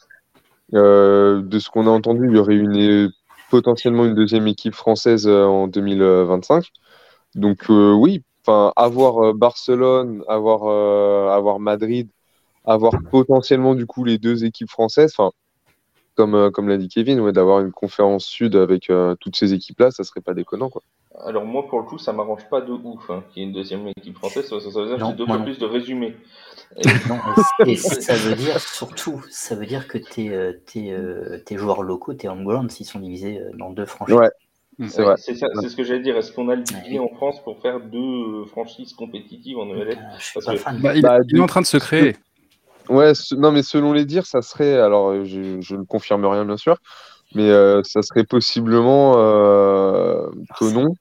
euh, de ce qu'on a entendu, il y aurait une, potentiellement une deuxième équipe française euh, en 2025. Donc euh, oui, enfin, avoir euh, Barcelone, avoir, euh, avoir Madrid, avoir potentiellement du coup les deux équipes françaises, enfin, comme, euh, comme l'a dit Kevin, ouais, d'avoir une conférence sud avec euh, toutes ces équipes-là, ça serait pas déconnant, quoi. Alors moi, pour le coup, ça m'arrange pas de ouf hein, qu'il y ait une deuxième équipe française. Ça, ça veut dire que j'ai deux fois non. plus de résumés. Et- Non, [laughs] et, et ça veut dire surtout, ça veut dire que tes, euh, tes, tes joueurs locaux, tes homegrown, s'ils sont divisés dans deux franchises. Ouais, Mm. c'est Ouais, vrai. c'est ça, c'est ce que j'allais dire. Est-ce qu'on a le Ouais. budget en France pour faire deux franchises compétitives en ELF Parce pas que-. Bah, il, Bah, il est en train de se créer. Ouais, non, mais selon les dires, ça serait, alors je, je ne confirme rien bien sûr, mais euh, ça serait possiblement euh, Tonon.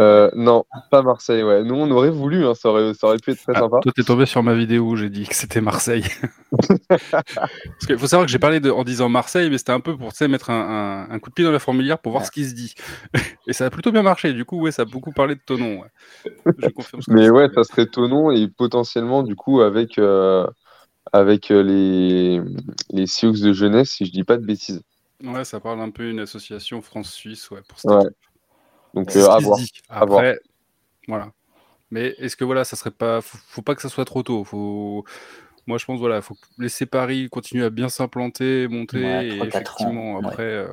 Euh, non, pas Marseille, ouais. Nous, on aurait voulu, hein, ça, aurait, ça aurait pu être très Ah, sympa. toi, t'es tombé sur ma vidéo où j'ai dit que c'était Marseille. [laughs] Parce qu'il faut savoir que j'ai parlé de, en disant Marseille, mais c'était un peu pour mettre un, un- un coup de pied dans la fourmilière pour voir Ouais. ce qui se dit. [laughs] Et ça a plutôt bien marché. Du coup, ouais, ça a beaucoup parlé de Tonon. Ouais. Je confirme ce que Mais ouais, ça serait Tonon et potentiellement, du coup, avec, euh, avec euh, les, les Sioux de jeunesse, si je dis pas de bêtises. Ouais, ça parle un peu d'une association France-Suisse, ouais, pour Ouais. Donc, euh, à voir. dit. à voir. Après, voilà. Mais est-ce que voilà, ça serait pas. Faut, faut pas que ça soit trop tôt. Faut. Moi, je pense voilà, faut laisser Paris continuer à bien s'implanter, monter, Ouais, et 3-4 ans, effectivement ouais. après, euh,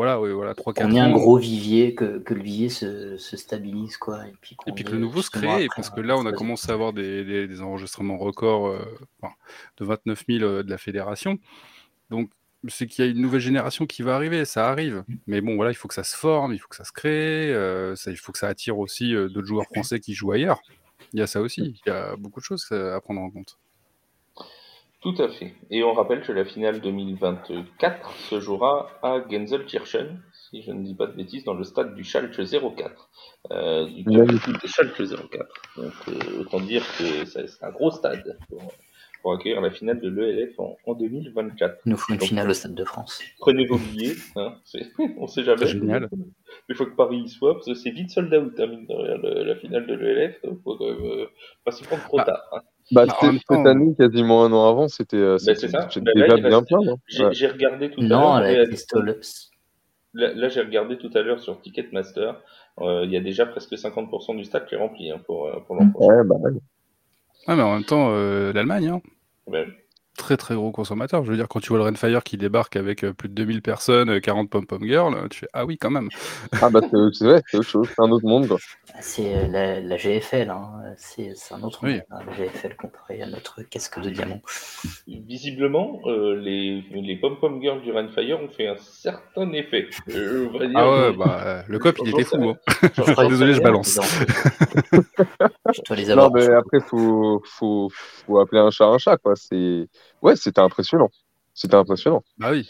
voilà, ouais, voilà, 3 4 On est un gros vivier, que, que le vivier se, se stabilise, quoi. Et puis, qu'on Et puis que ait le nouveau se crée, après parce que là, on a commencé à avoir des, des- des enregistrements records euh, enfin, de 29 000 euh, de la fédération. Donc, c'est qu'il y a une nouvelle génération qui va arriver, ça arrive. Mais bon, voilà, il faut que ça se forme, il faut que ça se crée, euh, ça, il faut que ça attire aussi euh, d'autres joueurs français qui jouent ailleurs. Il y a ça aussi, il y a beaucoup de choses à prendre en compte. Tout à fait. Et on rappelle que la finale 2024 se jouera à Genselkirchen, si je ne dis pas de bêtises, dans le stade du Schalke 04. Euh, du club de Schalke 04. Donc euh, autant dire que ça- c'est un gros stade pour, pour accueillir la finale de l'ELF en, en 2024. Il nous faut une Donc, finale au Stade de France. Prenez vos billets, hein, c'est- [laughs] on sait jamais. C'est génial. Il faut que Paris y soit, parce que c'est vite sold out, hein, mine de rien, le- la finale de l'ELF. Faut quand même euh, pas s'y prendre trop Ah. tard. hein. Bah, Bah, cette, année, quasiment un an avant, c'était euh, Bah, Bah, déjà bien plein. J'ai Ouais. regardé tout à l'heure. Crystal Là, là, j'ai regardé tout à l'heure sur Ticketmaster. euh, Il y a déjà presque 50% du stade qui est rempli hein, pour, euh, pour l'an prochain. Ouais, bah, ouais. Ah, mais en même temps, euh, l'Allemagne, hein, Ouais. très très gros consommateur. Je veux dire, quand tu vois le Renfire qui débarque avec euh, plus de 2000 personnes, euh, 40 pom-pom girls, euh, tu fais Ah oui, quand même. Ah, bah, c'est ouais, c'est autre chose, c'est un autre monde, quoi. C'est euh, la, la GFL, hein. c'est un autre Oui. hein, la GFL comparé à notre casque de diamant. Visiblement, euh, les, les pom-pom girls du Renfire ont fait un certain effet. Euh, on va dire, Ah ouais, bah, le cop, il était fou. hein. [laughs] Désolé, je balance. [laughs] Je dois les avoir. Non, mais après, faut, faut, faut appeler un chat un chat, quoi. Ouais, c'était impressionnant. C'était impressionnant. Bah oui.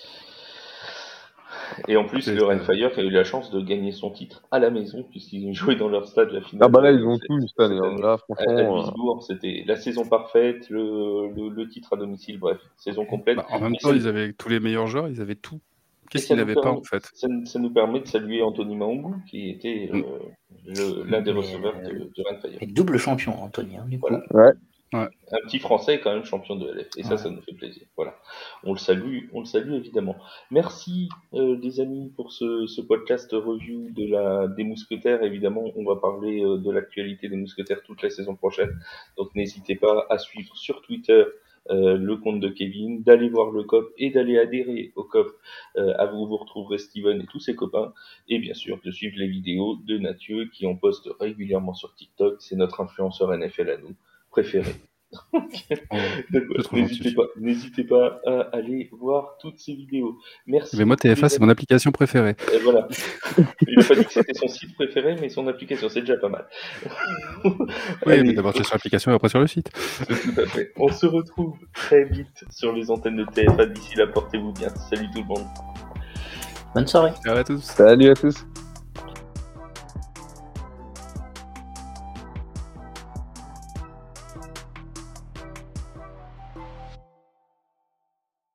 Et en plus, C'est le. Renfire a eu la chance de gagner son titre à la maison, puisqu'ils ont joué dans leur stade la finale. Ah bah là, ils ont tout cette année. hein. Là, franchement, euh, c'était la saison parfaite, le, le, le titre à domicile, bref, saison complète. Bah, en même temps, ils avaient tous les meilleurs joueurs, ils avaient tout. Qu'est-ce qu'ils n'avaient pas en fait? ça, ça nous permet de saluer Anthony Maungu, qui était euh, l'un des receveurs de, de Renfire. Et double champion, Anthony, hein, du coup. Voilà. ouais. Un petit Français quand même champion de LF. Et ça, Ouais. ça nous fait plaisir. Voilà. On le salue, on le salue évidemment. Merci euh, les amis pour ce, ce podcast review de la des mousquetaires. Évidemment, on va parler euh, de l'actualité des mousquetaires toute la saison prochaine. Donc n'hésitez pas à suivre sur Twitter euh, le compte de Kevin, d'aller voir le COP et d'aller adhérer au COP. Euh, à vous, vous retrouverez Steven et tous ses copains. Et bien sûr, de suivre les vidéos de Mathieu qui en poste régulièrement sur TikTok. C'est notre influenceur NFL à nous préféré. [laughs] [laughs] N'hésitez pas, n'hésitez pas à aller voir toutes ces vidéos. Merci. Mais moi, TFA, c'est mon application préférée. Et voilà. Il n'a pas dit que c'était son site préféré, mais son application, c'est déjà pas mal. [laughs] Oui, Allez, mais d'abord c'est sur l'application et après sur le site. tout à fait. On se retrouve très vite sur les antennes de TFA. D'ici là, portez-vous bien. Salut tout le monde. Bonne soirée. Ciao à tous. Salut à tous.